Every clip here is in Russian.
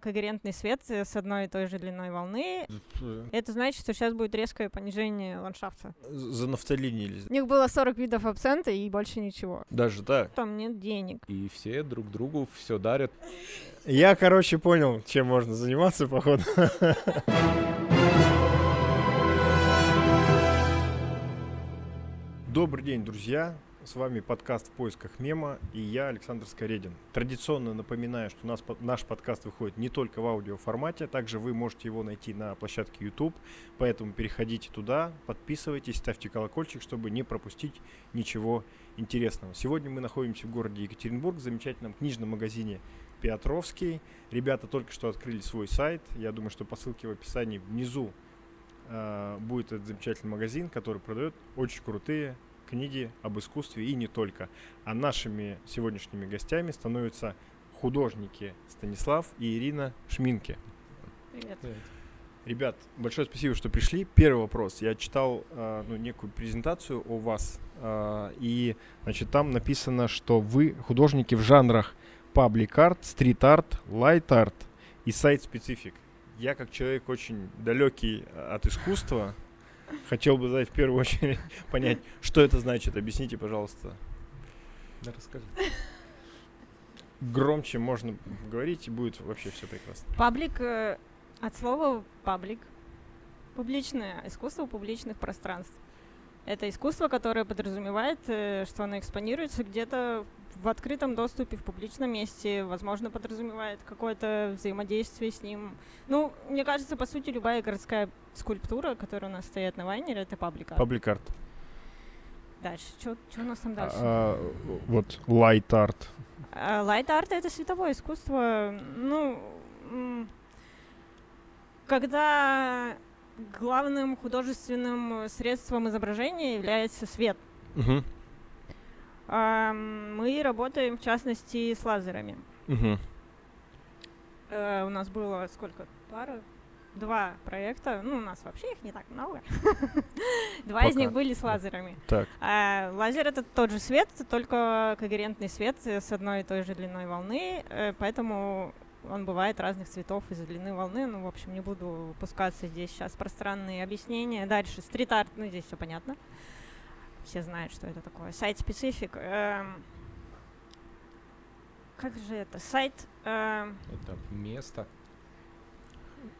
когерентный свет с одной и той же длиной волны. Это значит, что сейчас будет резкое понижение ландшафта. За нафталинились. У них было 40 видов абсента и больше ничего. Даже так? Там нет денег. И все друг другу все дарят. Я, короче, понял, чем можно заниматься, походу. Добрый день, друзья. С вами подкаст «В поисках мема» и я, Александр Скоредин. Традиционно напоминаю, что нас, наш подкаст выходит не только в аудиоформате, также вы можете его найти на площадке YouTube, поэтому переходите туда, подписывайтесь, ставьте колокольчик, чтобы не пропустить ничего интересного. Сегодня мы находимся в городе Екатеринбург, в замечательном книжном магазине Петровский. Ребята только что открыли свой сайт, я думаю, что по ссылке в описании внизу э, будет этот замечательный магазин, который продает очень крутые книги об искусстве и не только. А нашими сегодняшними гостями становятся художники Станислав и Ирина Шминки. Привет. Ребят, большое спасибо, что пришли. Первый вопрос. Я читал э, ну, некую презентацию о вас, э, и значит, там написано, что вы художники в жанрах паблик арт, стрит арт, лайт арт и сайт специфик. Я как человек очень далекий от искусства, Хотел бы задать в первую очередь понять, что это значит. Объясните, пожалуйста. Да, расскажи. Громче можно говорить, и будет вообще все прекрасно. Паблик э, от слова паблик. Публичное искусство публичных пространств. Это искусство, которое подразумевает, э, что оно экспонируется где-то в открытом доступе, в публичном месте, возможно, подразумевает какое-то взаимодействие с ним. Ну, мне кажется, по сути, любая городская скульптура, которая у нас стоит на Вайнере, это паблик-арт. Паблик-арт. Дальше. Что у нас там дальше? А, вот light art. Лайт-арт — это световое искусство. Ну, когда главным художественным средством изображения является свет. Угу. Мы работаем, в частности, с лазерами. Угу. У нас было сколько? Пара? Два проекта. Ну, у нас вообще их не так много. Два из них были с лазерами. Так. А, лазер это тот же свет, только когерентный свет с одной и той же длиной волны, э, поэтому он бывает разных цветов из-за длины волны. Ну, в общем, не буду пускаться здесь сейчас пространные объяснения. Дальше стрит-арт, ну, здесь все понятно. Все знают, что это такое. Сайт-специфик. Эм, как же это? Сайт... Эм, это место.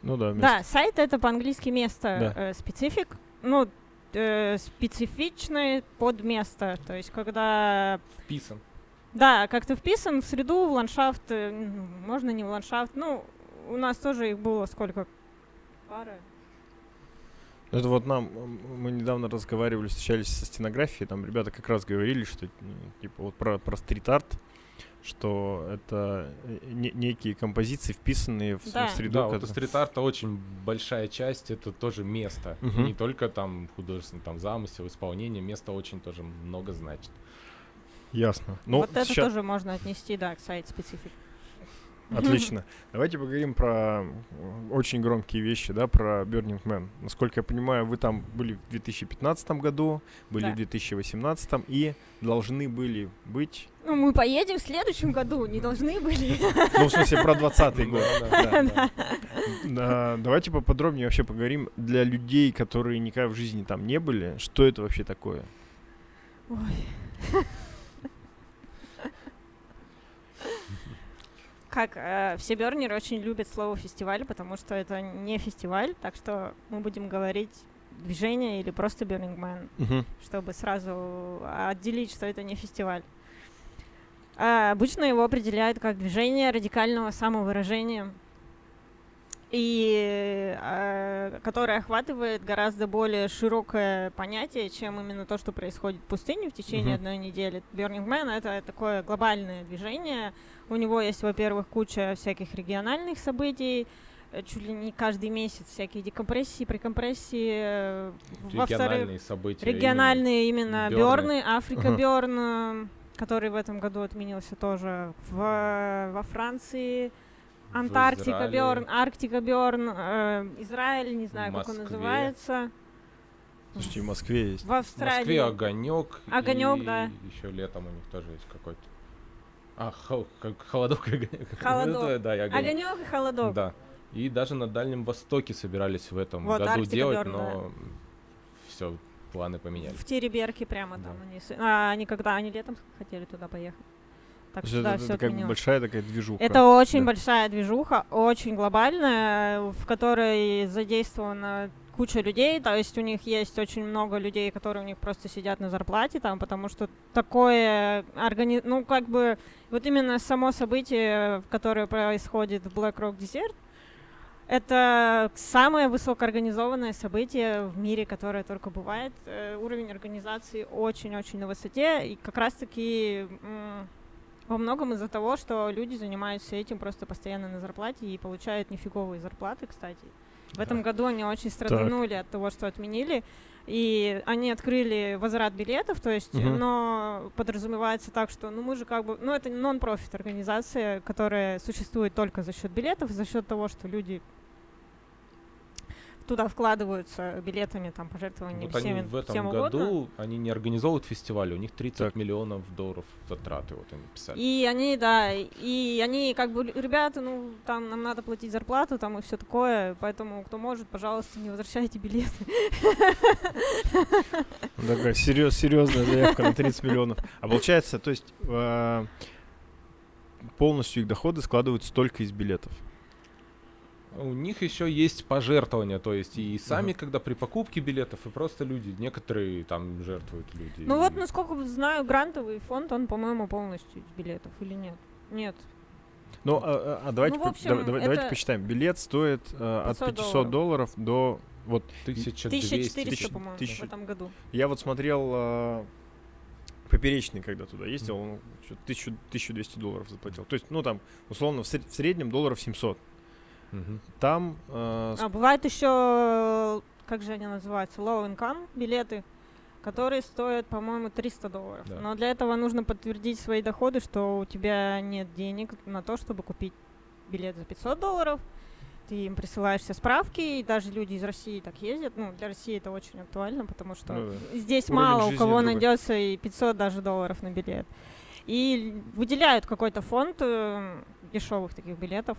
Ну да, место. Да, сайт это по-английски место. Да. Э, специфик. Ну, э, специфичное под место. То есть, когда... Вписан. Да, как то вписан в среду, в ландшафт, э, можно не в ландшафт. Ну, у нас тоже их было сколько? Пара. Это вот нам, мы недавно разговаривали, встречались со стенографией, там ребята как раз говорили, что ну, типа вот про, про стрит-арт, что это э, не, некие композиции, вписанные в, да. в среду. Да, вот у стрит-арта очень большая часть, это тоже место. Угу. Не только там художественный там замысел, исполнение, место очень тоже много значит. Ясно. Ну, вот это сейчас... тоже можно отнести, да, к сайт-специфик. Отлично. Давайте поговорим про очень громкие вещи, да, про Burning Man. Насколько я понимаю, вы там были в 2015 году, были да. в 2018 и должны были быть... Ну, мы поедем в следующем году, не должны были. Ну, в смысле, про 20 год. Давайте поподробнее вообще поговорим для людей, которые никогда в жизни там не были, что это вообще такое? Ой. как э, все бернеры очень любят слово фестиваль, потому что это не фестиваль, так что мы будем говорить движение или просто Burning Man, угу. чтобы сразу отделить, что это не фестиваль. А, обычно его определяют как движение радикального самовыражения, и э, которое охватывает гораздо более широкое понятие, чем именно то, что происходит в пустыне в течение Мгм. одной недели. Burning Man — это такое глобальное движение. У него есть, во-первых, куча всяких региональных событий, э, чуть ли не каждый месяц всякие декомпрессии, прекомпрессии. э, Региональные события. региональные именно Бёрны. Бёрны, Африка Ага. Бёрн, э, который в этом году отменился тоже в, во Франции, Антарктика. Бёрн, Арктика Бёрн, э, Израиль, не знаю, В как он называется, Слушайте, в Москве есть. в В Австралии. Москве огонек. Огонёк, и да. Еще летом у них тоже есть какой-то. А, хо- как холодок и огонек. Холодок. Это, Да, и огонек. Огонек и холодок. Да. И даже на Дальнем Востоке собирались в этом Вот, году Арктика делать, Бёрн, но все, планы поменялись. В Тереберке прямо Да. там они, а, они когда они летом хотели туда поехать. Так То что да, это, все бы большая такая движуха. Это очень Да. большая движуха, очень глобальная, в которой задействована куча людей, то есть у них есть очень много людей, которые у них просто сидят на зарплате там, потому что такое органи... ну как бы вот именно само событие, которое происходит в Black Rock Desert, это самое высокоорганизованное событие в мире, которое только бывает. Э, Уровень организации очень-очень на высоте, и как раз-таки во многом из-за того, что люди занимаются этим просто постоянно на зарплате и получают нифиговые зарплаты, кстати. В этом году они очень страданули от того, что отменили. И они открыли возврат билетов, то есть, Мгм. но подразумевается так, что ну мы же как бы, ну это нон-профит организация, которая существует только за счет билетов, за счет того, что люди туда вкладываются билетами, там, пожертвованиями Вот они всеми, в этом всем году, угодно. они не организовывают фестиваль, у них 30 Так. миллионов долларов затраты, вот они писали. И они, да, и они как бы, ребята, ну, там нам надо платить зарплату, там и все такое, поэтому кто может, пожалуйста, не возвращайте билеты. Ну, Такая серьез, серьезная заявка на 30 миллионов. А получается, то есть э, полностью их доходы складываются только из билетов. У них еще есть пожертвования, то есть и сами, Ага. когда при покупке билетов, и просто люди, некоторые там жертвуют люди. Ну вот, И- насколько знаю, грантовый фонд, он, по-моему, полностью из билетов или нет? Нет. Ну, а, а- а давайте, по- общем, давай- давайте это- посчитаем. Билет стоит э, от 500 500 долларов до... Вот 1200. 1400, тысяч- по-моему, тысяч- в этом году. я вот смотрел э, поперечный, когда туда ездил, он чё-то 1000 1200 долларов заплатил. То есть, ну там, условно, в, сред- в среднем долларов 700. Мгм. Там... э, А бывает еще, как же они называются, low income билеты, которые стоят, по-моему, 300 долларов. Да. Но для этого нужно подтвердить свои доходы, что у тебя нет денег на то, чтобы купить билет за 500 долларов. Ты им присылаешь все справки, и даже люди из России так ездят. Ну, для России это очень актуально, потому что Ну да. здесь Уровень мало у кого другой. найдется и 500 даже долларов на билет. И выделяют какой-то фонд дешевых таких билетов.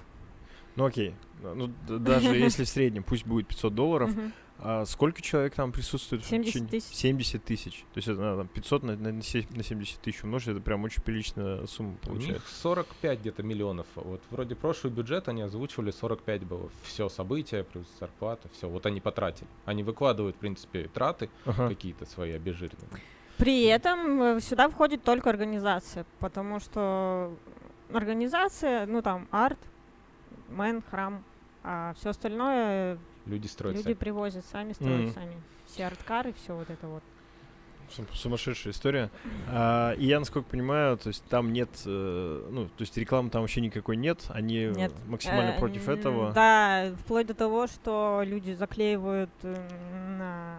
Ну окей. Ну, д- даже если в среднем, пусть будет 500 долларов, а сколько человек там присутствует? в 70 течение- тысяч. 70 тысяч. То есть это надо там 500 на, на, на се- на 70 тысяч умножить, это прям очень приличная сумма У получается. них 45 где-то миллионов. Вот вроде прошлый бюджет они озвучивали 45 было. Все события плюс зарплата, все. Вот они потратили. Они выкладывают, в принципе, траты Ага. какие-то свои обезжиренные. При этом э, сюда входит только организация, потому что организация, ну там арт, мэн, храм, а все остальное Люди строят люди сами. привозят сами, строят Мгм. сами. Все арткары, все вот это вот. Сум- Сумасшедшая история. А, и я, насколько понимаю, то есть там нет, э, ну, то есть рекламы там вообще никакой нет, они Нет. максимально Э, против этого. Да, вплоть до того, что люди заклеивают э, на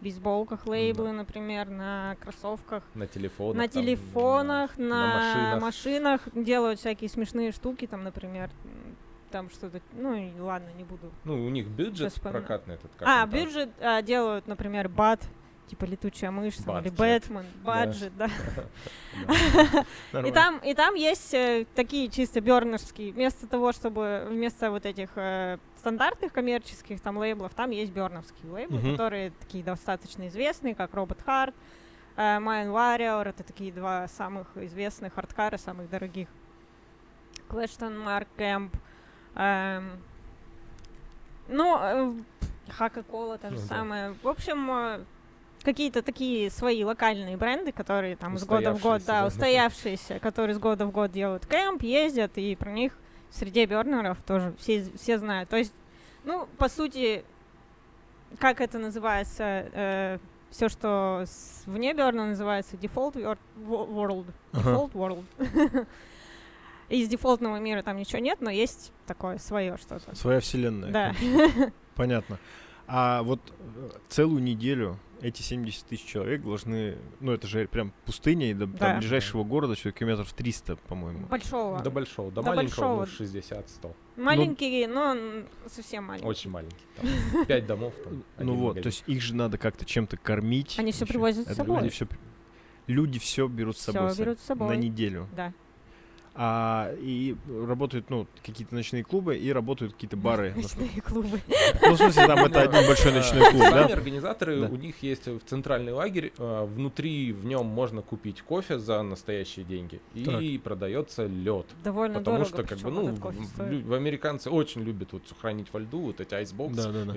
бейсболках лейблы, например, на кроссовках, На телефонах. на там, телефонах, на, на машинах. машинах делают всякие смешные штуки, там, например, там что-то, ну и ладно, не буду. Ну, у них бюджет прокатный этот. как а, бюджет а, делают, например, бат, типа летучая мышь, там, или. Бэтмен, баджет, да. И там, и там есть э, такие чисто бернерские, вместо того, чтобы вместо вот этих э, стандартных коммерческих там лейблов, там есть берновские лейблы, которые такие достаточно известные, как Робот Харт, э, Mind Warrior, это такие два самых известных хардкара, самых дорогих. Question Mark Camp. Эм, ну, Хака-кола та же Ну да. самое. В общем, э, какие-то такие свои локальные бренды, которые там с года в год, да, да. устоявшиеся, которые с года в год делают кемп, ездят, и про них среди бернеров тоже все, все знают. То есть, ну, по сути, как это называется, все, что с- вне берна называется default wor- wo- world. Default world. Из дефолтного мира там ничего нет, но есть такое свое что-то. Своя вселенная. Да. Понятно. А вот э, целую неделю эти 70 тысяч человек должны, ну это же прям пустыня, и до там Да. ближайшего города что километров 300, по-моему. Большого. До большого, до, До маленького, большого. ну, 60 100 Маленький, но м, совсем маленький. Очень маленький. Там 5 домов. Там, Ну вот, магазин. то есть их же надо как-то чем-то кормить. Они всё ещё. привозят с собой. Люди все, люди все берут с собой. с- берут с собой. На неделю. Да. А, и работают, ну, какие-то ночные клубы и работают какие-то бары. Ночные клубы. Ну, в смысле, там это один большой ночной клуб, да? организаторы, у них есть в центральный лагерь, э, внутри в нем можно купить кофе за настоящие деньги и продается лед. Довольно Потому что, как бы, ну, в- американцы очень любят вот хранить во льду вот эти айсбоксы. Да, да, да.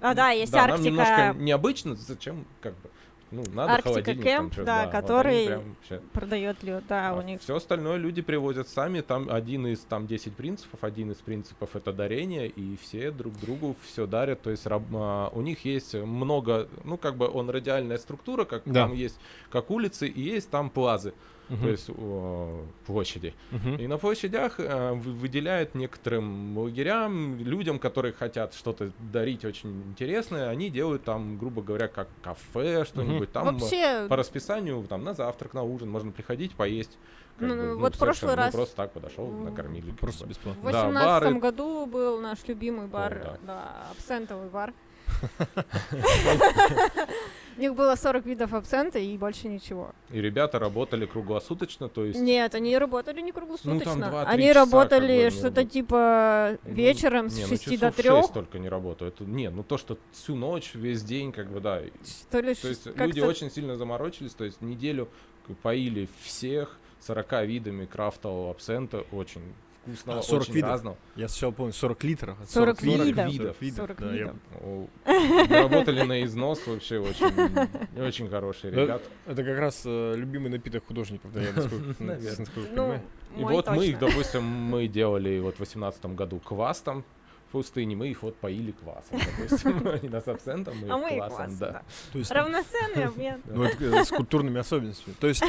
А, да, есть нам Арктика. немножко необычно, зачем, как бы, ну, надо Арктика холодильник там Кэмп, чё- да, вот они который прям вообще- Продает лед, да, у них. все остальное люди привозят сами. Там один из там 10 принципов, один из принципов это дарение, и все друг другу все дарят. То есть раб- а, у них есть много, ну как бы он радиальная структура, как Да. там есть как улицы, и есть там плазы, Мгм. то есть о, площади. Мгм. И на площадях э, вы- выделяют некоторым лагерям, людям, которые хотят что-то дарить очень интересное, они делают там, грубо говоря, как кафе, что-нибудь. Там э, Вообще, по расписанию там на завтрак, на ужин можно приходить, поесть. Как Ну, бы, вот совершенно, прошлый ну, раз- просто так подошел, накормили. Просто бесплатно. в да, восемнадцатом бары. году был наш любимый бар, да. да, абсентовый бар. У них было 40 видов абсента и больше ничего. И ребята работали круглосуточно, то есть Нет, они работали не круглосуточно. Ну, два-три они часа, работали как бы, они что-то работали. типа ну, вечером с не, ну, 6 часов до шесть 3. только не работают. Это- Не, ну то, что всю ночь, весь день, как бы, да. Что ли, То есть люди очень сильно заморочились, то есть неделю поили всех 40 видами крафтового абсента, очень вкусного, А, 40 очень видов? разного. Я сначала помню 40 литров. 40 видов. видов. 40 да, я- видов. О, мы Работали на износ вообще очень, очень хорошие Да, ребята. Это как раз э, любимый напиток художников, да, я насколько, ну, понимаю. И вот мы их, допустим, мы делали вот в 18 году квас там в пустыне, мы их вот поили квасом, допустим. Они нас абсентом, мы А их квасом, да. да. То есть, Равноценный обмен. ну, это, э, с культурными особенностями. То есть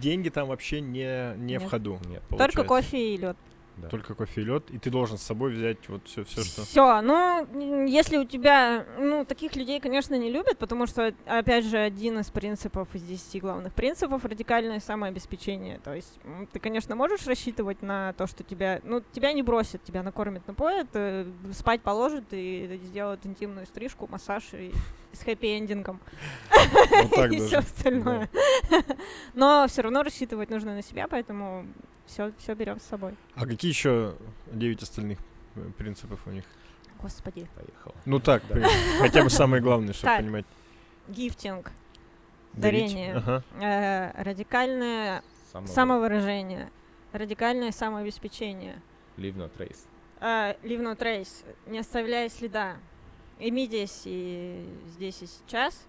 деньги там вообще не, не в ходу. Нет, Только кофе и лед. Да. Только кофе и лед, и ты должен с собой взять вот все, все что. Все, ну, если у тебя, ну, таких людей, конечно, не любят, потому что, опять же, один из принципов, из 10 главных принципов — радикальное самообеспечение. То есть ты, конечно, можешь рассчитывать на то, что тебя, ну, тебя не бросят, тебя накормят, напоят, э, спать положат и сделают интимную стрижку, массаж и с хэппи-эндингом Вот так и все даже. остальное. Но все равно рассчитывать нужно на себя, поэтому все, все берем с собой. А какие еще 9 остальных э, принципов у них? Господи. Поехал. Ну так, Да. хотя бы самые главные, чтобы Так. понимать. Гифтинг, дарение. Ага. э, радикальное самовыражение, радикальное самообеспечение, Leave no trace. э, leave no trace, не оставляя следа, immediacy здесь и сейчас.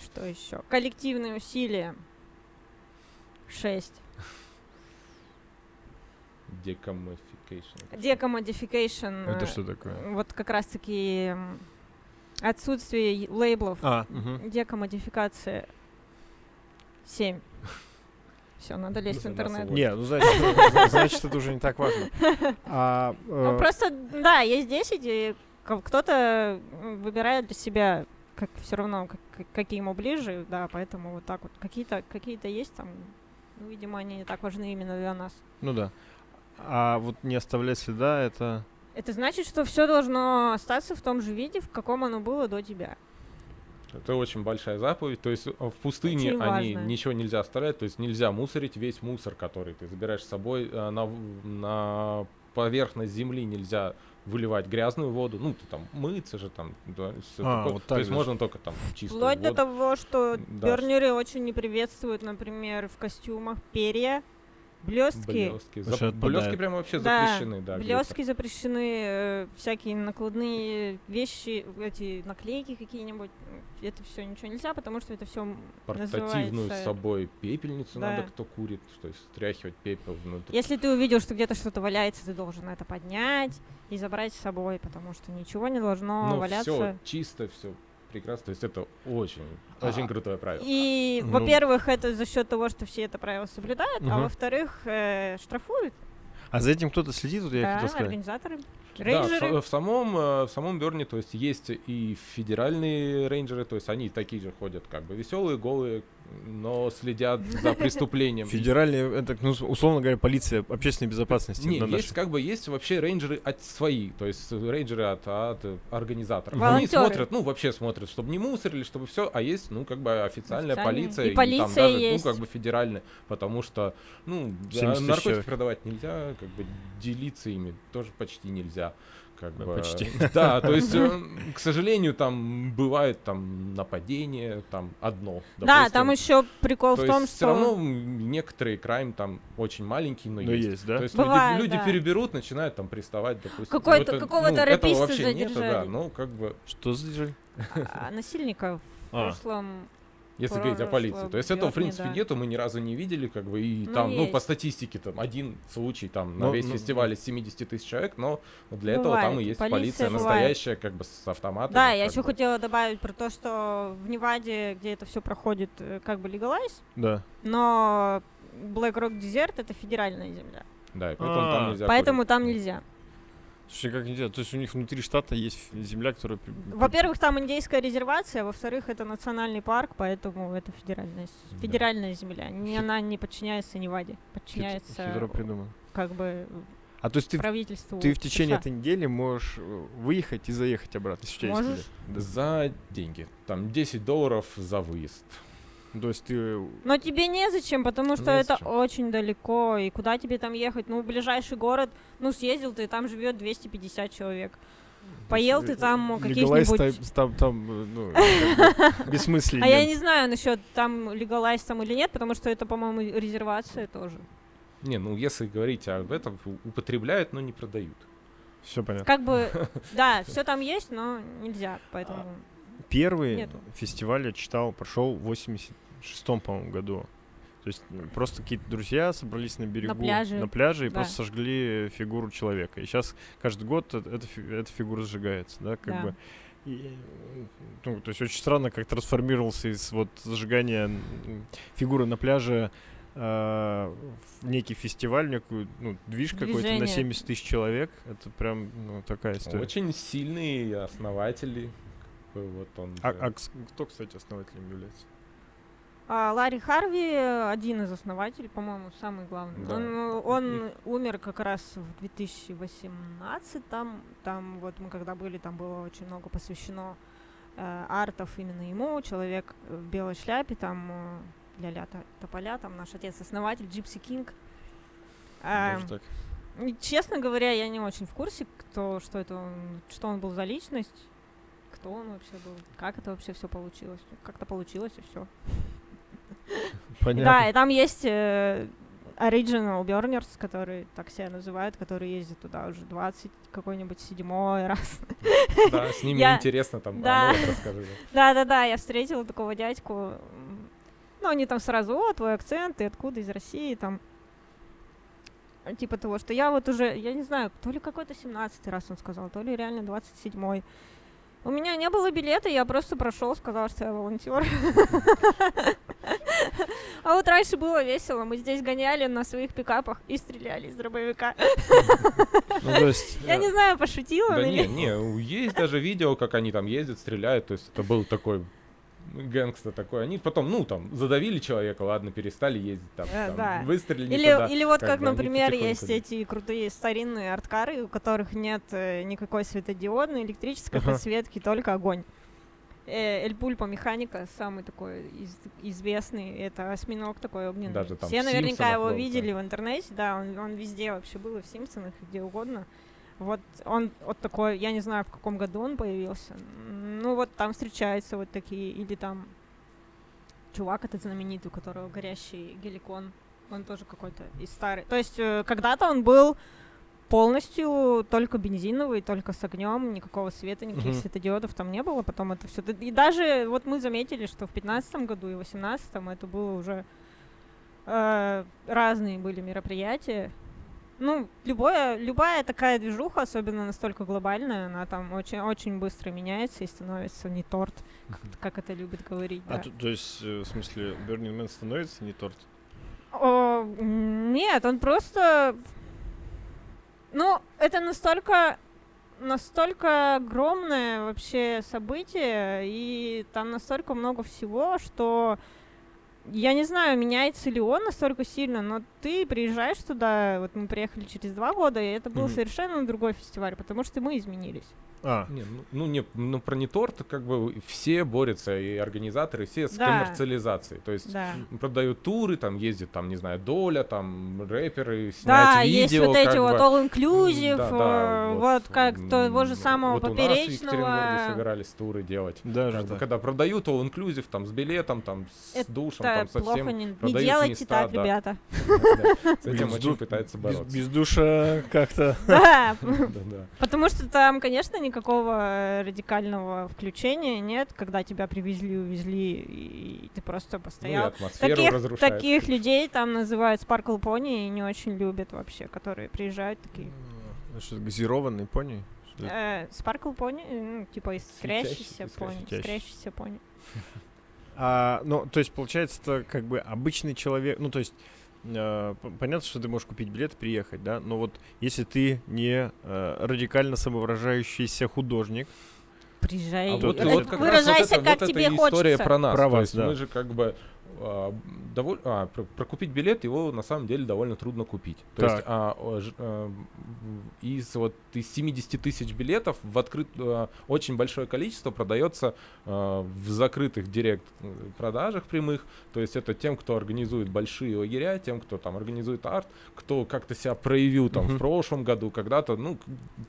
Что еще? Коллективные усилия. Шесть. Decommification. Decomodification. Это э, что такое? Вот как раз-таки отсутствие лейблов. А, мгм. Декомодификация. Семь. Все, надо лезть в Ну, интернет. Не, ну значит, это- значит, это уже не так важно. А, Ну, э, просто, да, есть 10, и кто-то выбирает для себя, как все равно, как- какие ему ближе, да, поэтому вот так вот. Какие-то какие есть там, ну, видимо, они не так важны именно для нас. ну да. А вот не оставлять следа, это... Это значит, что все должно остаться в том же виде, в каком оно было до тебя. Это очень большая заповедь. То есть э, в пустыне Очень они важно. ничего нельзя оставлять, то есть нельзя мусорить весь мусор, который ты забираешь с собой э, на, на поверхность земли нельзя выливать грязную воду, ну ты там мыться же там, да, всё А, такое. вот то так есть даже. можно только там чистую Вплоть до воду. того, что Да, бернеры очень не приветствуют, например, в костюмах перья, блестки. Блестки. Вообще Зап- отпадает. блестки прямо вообще Да, запрещены, да. где-то. Блестки запрещены, э, всякие накладные вещи, эти наклейки какие-нибудь. Это все ничего нельзя, потому что это все Портативную с называется... собой пепельницу Да. надо, кто курит, то есть стряхивать пепел внутрь. Если ты увидел, что где-то что-то валяется, ты должен это поднять и забрать с собой, потому что ничего не должно Ну, валяться. все чисто, все прекрасно. То есть это очень, очень А, крутое правило. И, Ну. во-первых, это за счет того, что все это правило соблюдают, а Мгм. во-вторых, э, штрафуют. А за этим кто-то следит, вот я да, хотел сказать. организаторы, Да, в, рейнджеры. в самом, э, в самом Burn'е, то есть есть и федеральные рейнджеры, то есть они такие же ходят, как бы веселые, голые, но следят за преступлением. Федеральная, это, ну, условно говоря, полиция общественной безопасности. Не, на есть как бы есть вообще рейнджеры от свои, то есть рейнджеры от, от организаторов. Волонтёры. Они смотрят, ну вообще смотрят, чтобы не мусорили, чтобы все, а есть, ну как бы официальная полиция И там полиция даже, есть. ну как бы федеральная, потому что, ну да, 70 тысяч наркотики человек. продавать нельзя, как бы делиться ими тоже почти нельзя. Как Да, бы, почти. Да, то есть, э, к сожалению, там бывает там нападение, там одно. Да, допустим. там еще прикол То в том, есть что... все равно некоторые крайм там очень маленькие, но, Ну, есть. есть, да? То есть Бывает, люди, люди да. переберут, начинают там приставать, допустим. Какой-то- Ну, это- какого-то ну, этого вообще нету, да, задержали. ну как бы, Что за держи? а, насильника в А. прошлом... если говорить о полиции. То есть этого, в принципе, да. нету, мы ни разу не видели, как бы, и Ну, там, ну, по есть. статистике, там, один случай, там, на Ну, весь ну, фестиваль из 70 тысяч человек, но для этого там Бывает, и есть полиция полиция бывает. настоящая, как бы, с автоматом. Да, я еще хотела добавить про то, что в Неваде, где это все проходит, э, как бы легалайз, Да. но Black Rock Desert это федеральная земля. Да, и поэтому А, там нельзя Поэтому курить. там нельзя. Слушай, как нельзя? То есть у них внутри штата есть земля, которая... Во-первых, там индейская резервация, во-вторых, это национальный парк, поэтому это федеральная, Да. федеральная земля. Не, она не подчиняется Неваде, подчиняется хитро придумано. как бы А то есть ты, правительству. ты в течение США. этой недели можешь э, выехать и заехать обратно, если у тебя есть Можешь. билет. За деньги. Там 10 долларов за выезд. Да. То есть ты... Но тебе незачем, потому что это Незачем. очень далеко. И куда тебе там ехать? Ну, ближайший город, ну, съездил ты, там живет 250 человек. Поел ты там Легалайз каких-нибудь... там, там, э, ну, бессмысленно. А я не знаю насчет там легалайз там или нет, потому что это, по-моему, резервация тоже. Не, ну если говорить об этом, употребляют, но не продают. Все понятно. Как бы, да, все там есть, но нельзя, поэтому... Первый Нету. фестиваль я читал, прошел в 86-м, по-моему, году. То есть просто какие-то друзья собрались на берегу, пляже. на пляже и Да. просто сожгли фигуру человека. И сейчас каждый год эта, эта фигура сжигается, да, как Да. бы. И, ну, то есть очень странно, как трансформировался из вот зажигания фигуры на пляже э, в некий фестиваль, некую ну, движ какой-то на Движение. 70 тысяч человек. Это прям ну, такая история. Очень сильные основатели. Бы Вот он. А, а кто, кстати, основателем является? А Ларри Харви э, один из основателей, по-моему, самый главный. Да. Он, э, он умер как раз в 2018 там, там вот мы когда были, там было очень много посвящено э, артов именно ему, человек в белой шляпе, там э, ля-ля тополя, там наш отец основатель, Джипси Кинг. Так. и, Честно говоря, я не очень в курсе, кто, что это, что он был за личность, кто он вообще был, как это вообще все получилось. Как-то получилось и все. Понятно. Да, и там есть э, Original Burners, которые так себя называют, которые ездят туда уже 20 какой-нибудь седьмой раз. Да, с ними я- интересно там. Да. А вот расскажи. Да-да-да, я встретила такого дядьку. Ну, они там сразу, о, твой акцент, ты откуда, из России, там. А, Типа того, что я вот уже, я не знаю, то ли какой-то 17 раз он сказал, то ли реально 27-й. У меня не было билета, я просто прошел, сказал, что я волонтер. А вот раньше было весело. Мы здесь гоняли на своих пикапах и стреляли из дробовика. Ну, то есть, Я э, не знаю, пошутила Да не, не, есть даже видео, как они там ездят, стреляют, то есть это был такой гэнгста такой. Они потом, ну, там, задавили человека, ладно, перестали ездить, там, Э, там, да. выстрелили Или, туда. или вот как как, бы например, есть эти крутые старинные арткары, у которых нет э, никакой светодиодной, электрической Ага. подсветки, только огонь. Э, Эль Пульпо механика, самый такой из- известный, это осьминог такой огненный. Даже там Все наверняка «Симпсонах» его был, да. видели в интернете, да, он, он везде вообще был, и в Симпсонах, и где угодно. Вот он вот такой, я не знаю, в каком году он появился. Ну вот там встречаются вот такие, или там чувак этот знаменитый, у которого горящий геликон, он тоже какой-то из старый. То есть э, когда-то он был полностью только бензиновый, только с огнем, никакого света, никаких Мгм. светодиодов там не было, потом это все. И даже вот мы заметили, что в 15 году и в 18 это было уже э, разные были мероприятия. Ну, любое, любая такая движуха, особенно настолько глобальная, она там очень, очень быстро меняется и становится не торт, как, как это любят говорить. А да. то, то есть, э, в смысле, Burning Man становится не торт? О, нет, он просто... Ну, это настолько настолько огромное вообще событие, и там настолько много всего, что я не знаю, меняется ли он настолько сильно, но ты приезжаешь туда, вот мы приехали через два года, и это был Мгм. совершенно другой фестиваль, потому что мы изменились. А, Не, ну, ну, не, ну про не торт, как бы все борются, и организаторы, все с Да. коммерциализацией. То есть Да. продают туры, там ездит, там, не знаю, Доля, там, рэперы, снять Да, видео. есть вот эти вот бы. all inclusive, Да, э, да, вот, как того же м, самого вот у нас в Екатеринбурге поперечного. собирались туры делать. даже Как бы, когда продают all inclusive, там, с билетом, там, с Это душем, там, со плохо, всем. не, не делайте места, так, да. ребята. Да, С этим Без очень пытается бороться. без душа как-то. Да, потому что там, конечно, никакого радикального включения нет, когда тебя привезли, увезли, и ты просто Ну и постоял. атмосферу Таких, разрушает. таких людей там называют Sparkle Pony и не очень любят вообще, которые приезжают такие. Ну, что, газированный пони? Что это? Э, Sparkle Pony, э, ну, типа искрящийся пони, искрящийся пони. А, ну, то есть, получается, это как бы обычный человек, ну, то есть, э, понятно, что ты можешь купить билет и приехать, да, но вот если ты не э, радикально самовыражающийся художник, Приезжай, А вот, вот как раз вот выражайся, это, как вот тебе эта история хочется. про нас. Про То вас, есть да. мы же как бы а, доволь- а, про- прокупить билет его на самом деле довольно трудно купить. То Так. есть а, ж- а, из вот из 70 тысяч билетов в открыт а, очень большое количество продается а, в закрытых директ э, продажах прямых. То есть это тем, кто организует большие лагеря, тем, кто там организует арт, кто как-то себя проявил там Мгм. в прошлом году, когда-то, ну,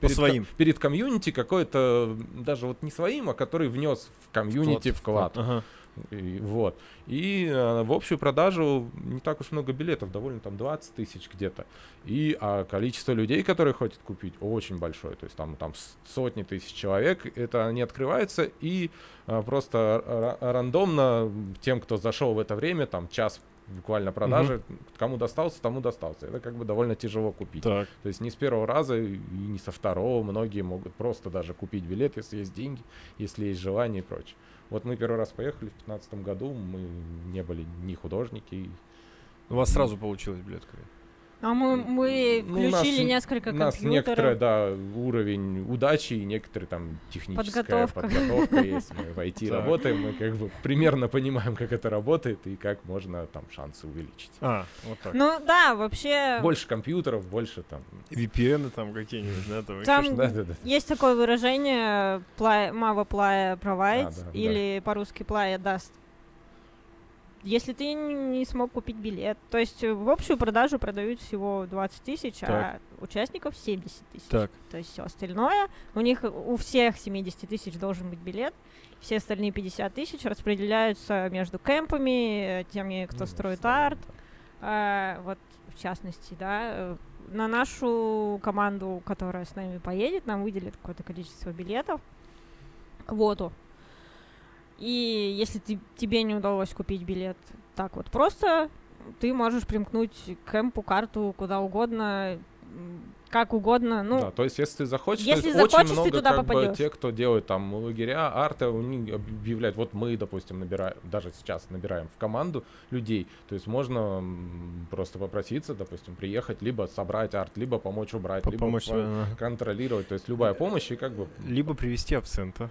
перед, ко- своим. перед комьюнити какой-то, даже вот не своим, а который внес в комьюнити вклад. Ага. И, вот. И э, в общую продажу не так уж много билетов, довольно там 20 тысяч где-то. И а количество людей, которые хотят купить, очень большое. То есть там, там сотни тысяч человек. Это не открывается. И а, просто ра- рандомно тем, кто зашел в это время, там час буквально продажи, кому достался, тому достался. Это как бы довольно тяжело купить. Так. То есть не с первого раза и не со второго. Многие могут просто даже купить билет, если есть деньги, если есть желание и прочее. Вот мы первый раз поехали в 2015 году, мы не были ни художники. У вас сразу получилось билет купить? А мы, мы Ну, нас включили н- несколько У нас компьютеров. некоторый, да, уровень удачи и некоторый там техническая Подготовка. подготовка, есть. Мы в IT работаем, мы как бы примерно понимаем, как это работает и как можно там шансы увеличить. А, вот так. Ну да, вообще Больше компьютеров, больше там. VPN там какие-нибудь, да, там Там что-то. Да, да, да. есть такое выражение Playa provides А, да. или по-русски Playa даст. Если ты не смог купить билет, то есть э, в общую продажу продают всего 20 тысяч, а участников 70 тысяч. Так. То есть все остальное, у них у всех 70 тысяч должен быть билет, все остальные 50 тысяч распределяются между кемпами, э, теми, кто Ну, строит арт, а, вот в частности, да, э, на нашу команду, которая с нами поедет, нам выделят какое-то количество билетов, квоту. И если ты, тебе не удалось купить билет так вот просто, ты можешь примкнуть к кемпу, карту куда угодно, как угодно. Ну, да, то есть, если ты захочешь, если то есть захочешь, очень ты много туда как бы попадёшь. те, кто делает там лагеря, арта, у них объявляют, вот мы, допустим, набираем, даже сейчас набираем в команду людей, то есть можно просто попроситься, допустим, приехать, либо собрать арт, либо помочь убрать, По- либо Помочь по- контролировать, то есть любая помощь и как бы... Либо привести абсента.